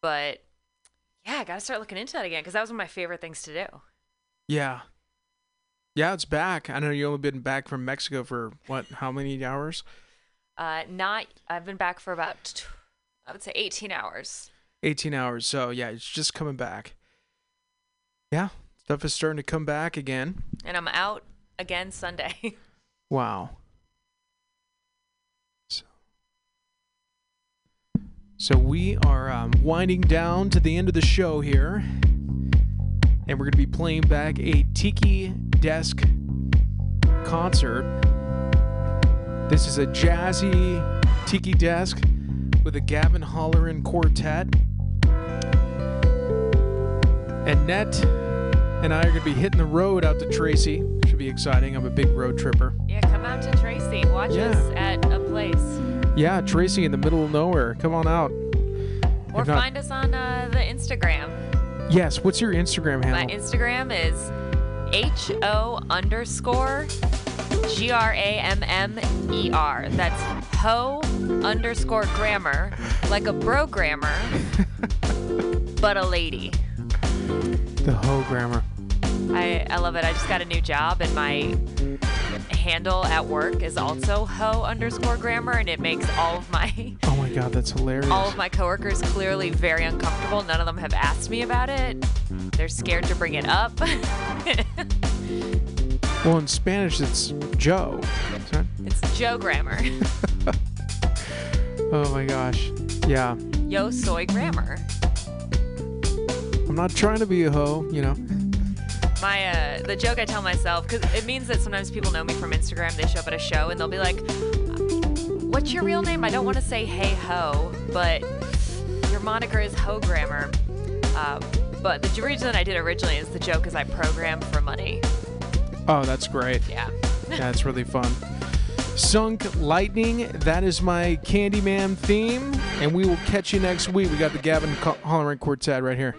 But yeah, I gotta start looking into that again because that was one of my favorite things to do. Yeah. Yeah, it's back. I know you only been back from Mexico for what? How many hours? Uh, not, I've been back for about, I would say 18 hours. 18 hours. So yeah, it's just coming back. Yeah, stuff is starting to come back again. And I'm out again Sunday. Wow. So, so we are um, winding down to the end of the show here, and we're going to be playing back a Tiny Desk concert. This is a jazzy Tiny Desk with a Gavin Holleran quartet. Annette and I are going to be hitting the road out to Tracy. Should be exciting. I'm a big road tripper. yeah, come out to Tracy. Watch Yeah. us at a place. Yeah, Tracy in the middle of nowhere. Come on out. Or not- find us on uh, the Instagram. Yes. What's your Instagram handle? My? Instagram is H O underscore G R A M M E R. That's ho underscore grammar, like a bro grammar, but a lady. the Ho Grammar. I, I love it. I just got a new job and my handle at work is also ho underscore grammar and it makes all of my Oh my God, that's hilarious. all of my coworkers clearly very uncomfortable. None of them have asked me about it. They're scared to bring it up. well, in Spanish, it's Joe. It's Joe grammar. Oh my gosh. Yeah. Yo soy grammar. I'm not trying to be a hoe, you know. My uh, the joke I tell myself because it means that sometimes people know me from Instagram. They show up at a show and they'll be like, "What's your real name?" I don't want to say "Hey Ho," but your moniker is Ho Grammar. Uh, but the reason I did originally is the joke is I program for money. Oh, that's great. Yeah. That's really fun. Sunk Lightning, that is my Candyman theme. And we will catch you next week. We got the Gavin Holleran Quartet right here.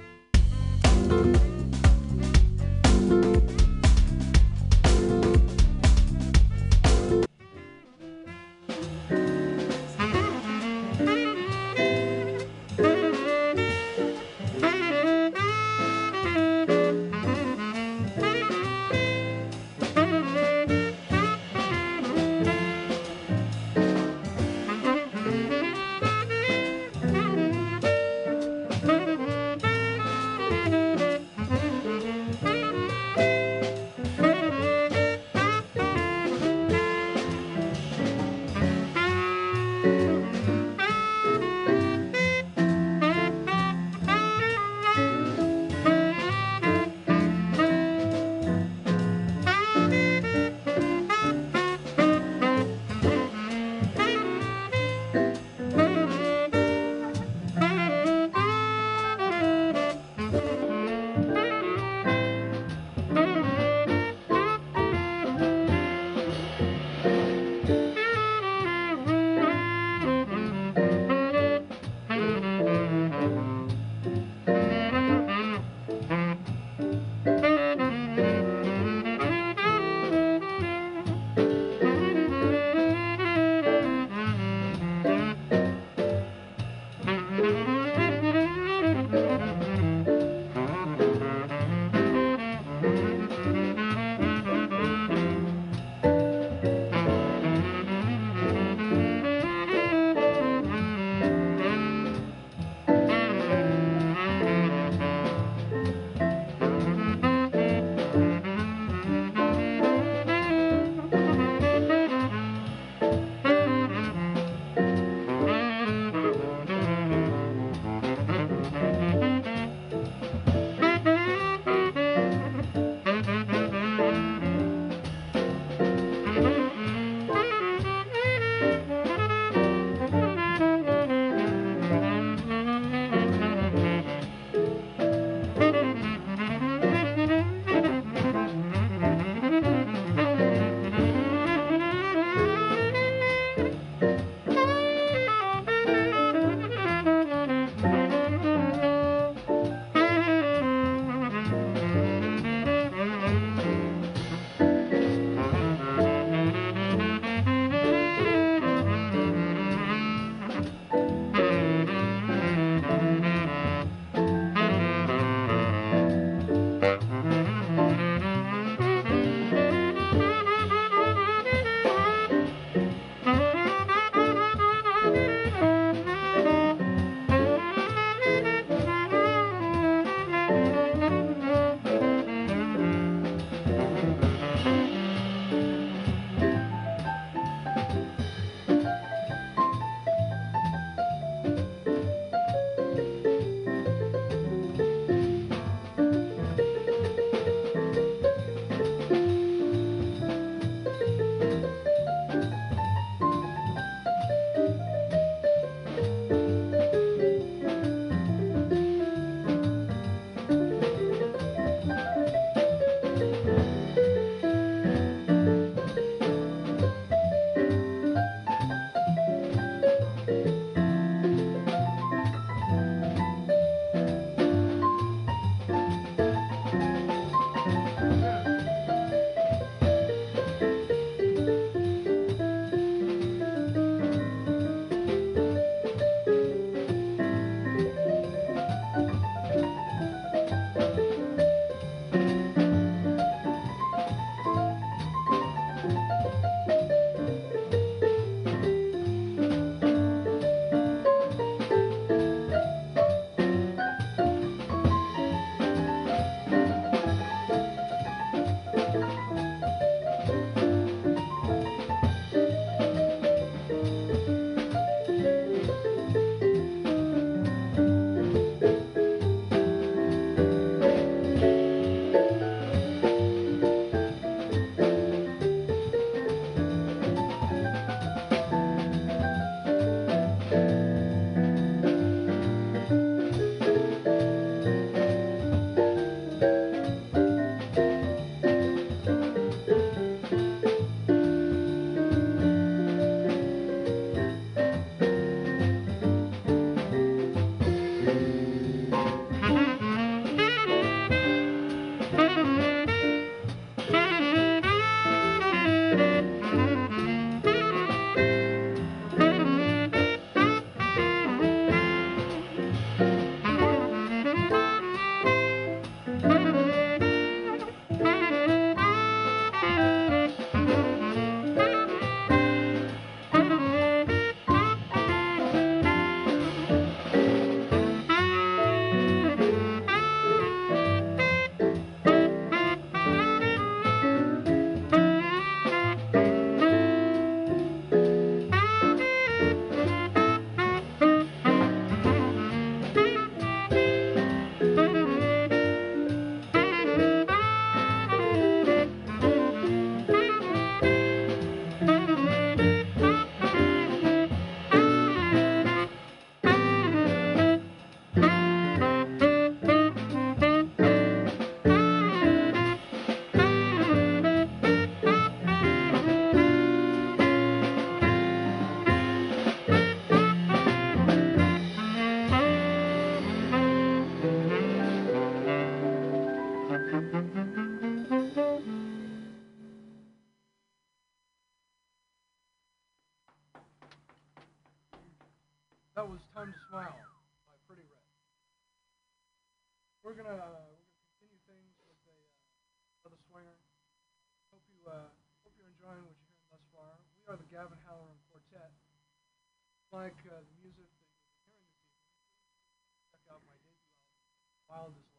Album,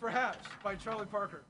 Perhaps by Charlie Parker.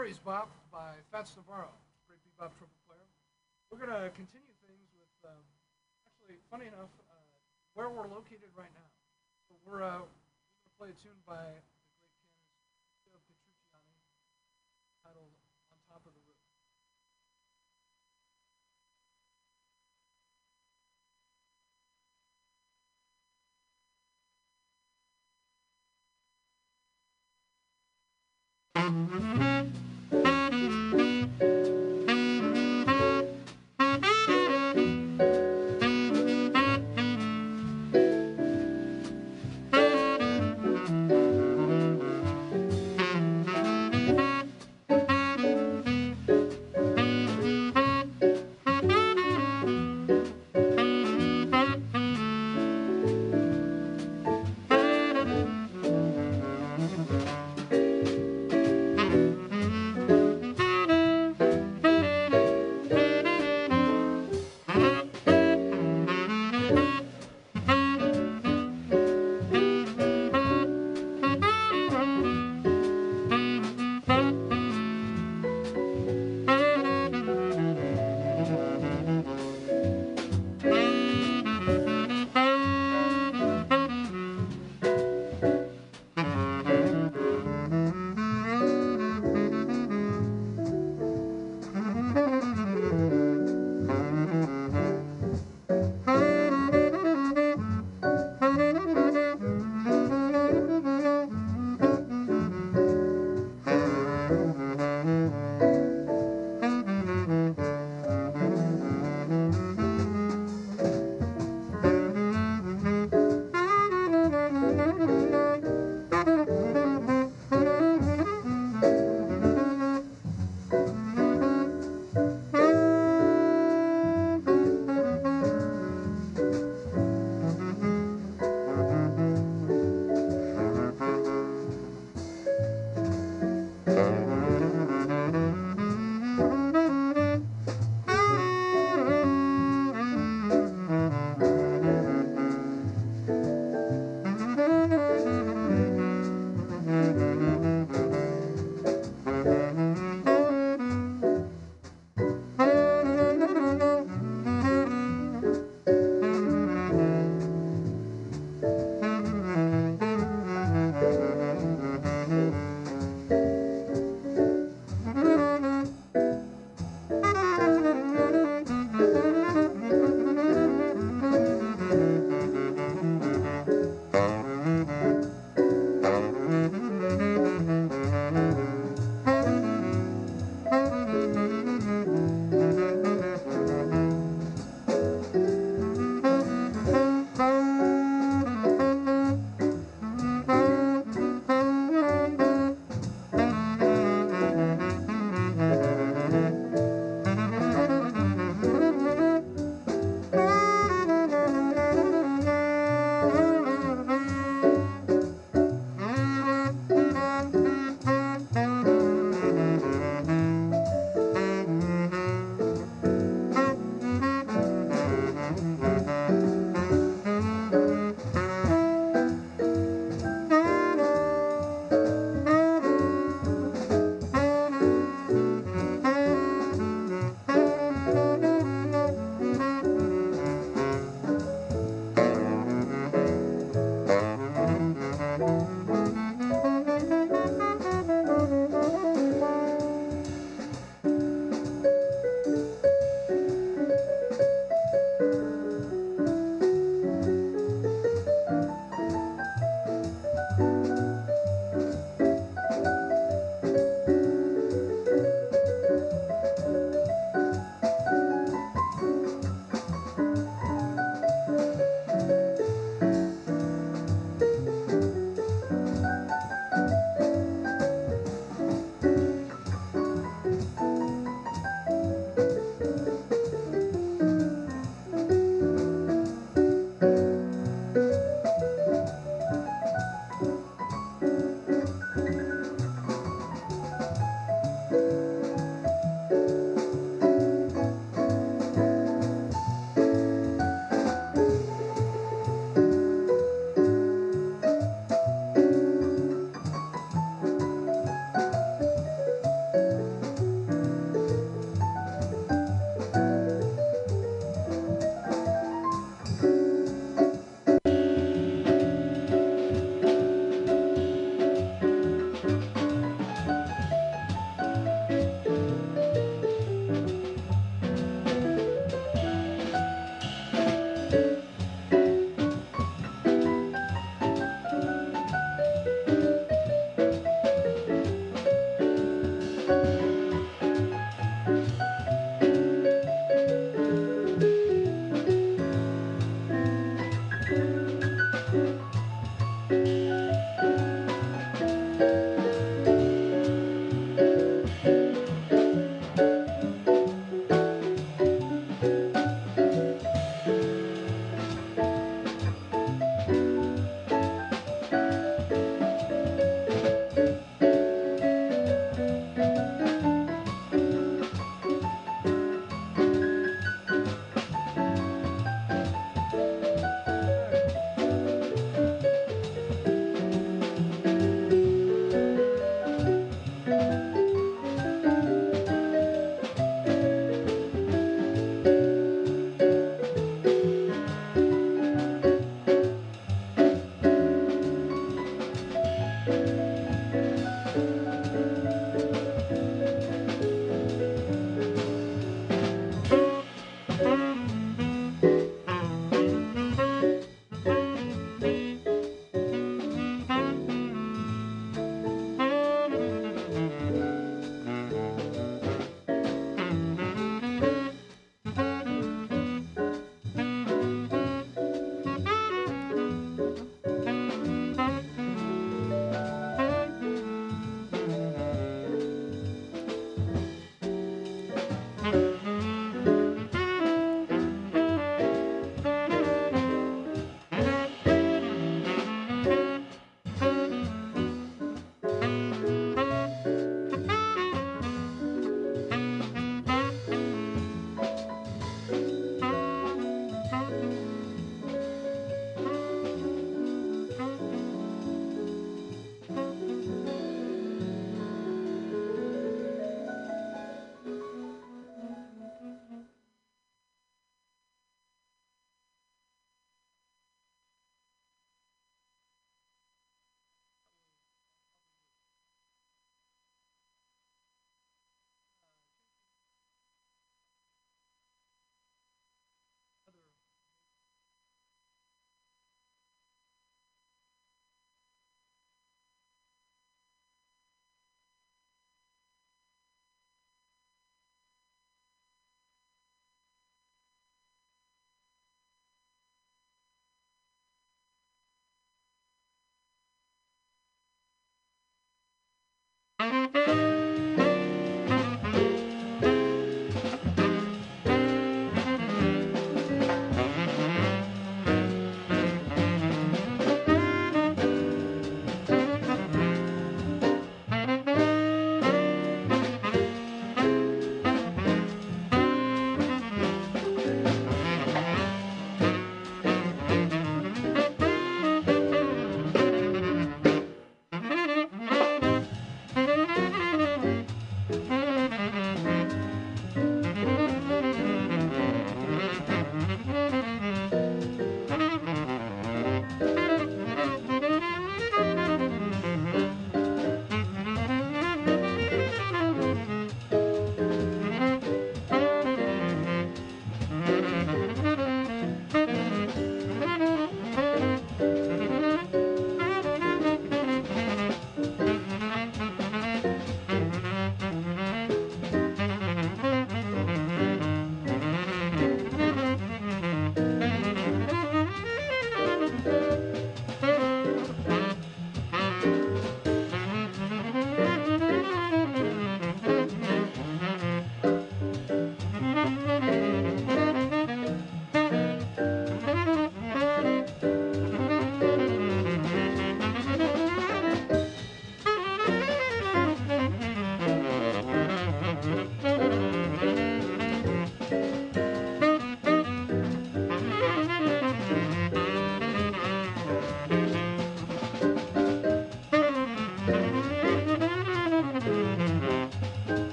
Mary's Bop by Fats Navarro, great bebop trumpet player. We're going to continue things with, um, actually, funny enough, uh, where we're located right now. So we're, uh, we're going to play a tune by the great pianist Theo Petrucciani titled On Top of the Roof. Thank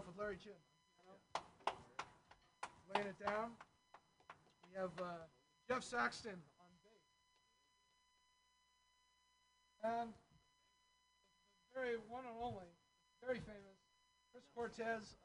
off with Larry Jim. Laying it down. We have uh, Jeff Saxton on bass. And very one and only, very famous, Chris Cortez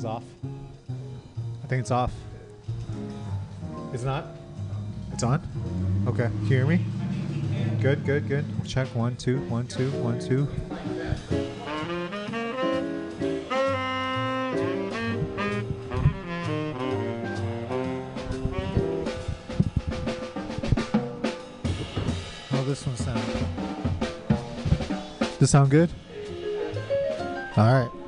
Is off. I think it's off. It's not? It's on? Okay. Can you hear me? Good, good, good. Check one, two, one, two, one, two. How this one sound? Does this sound good? All right.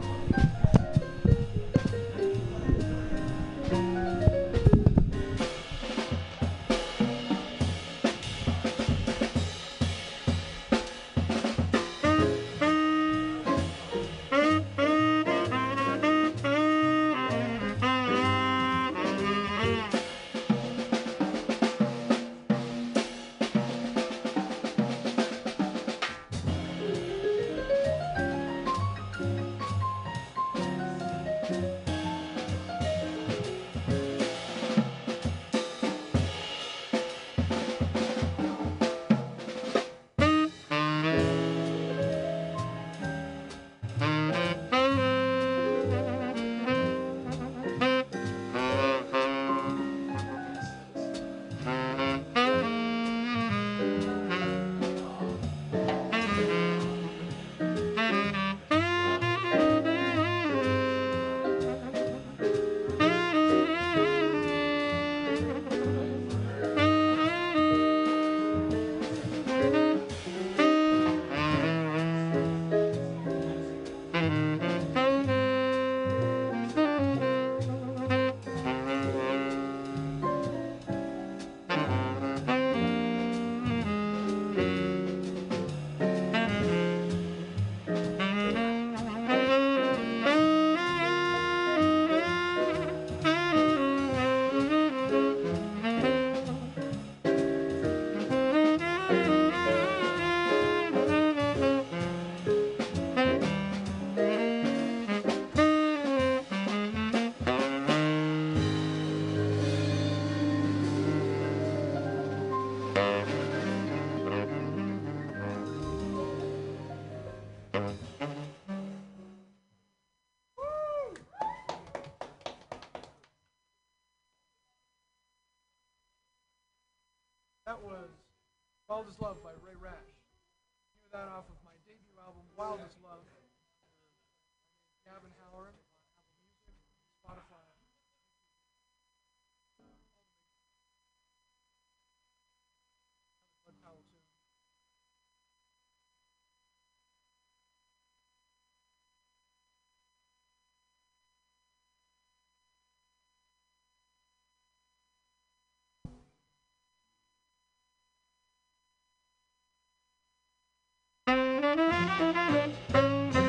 Música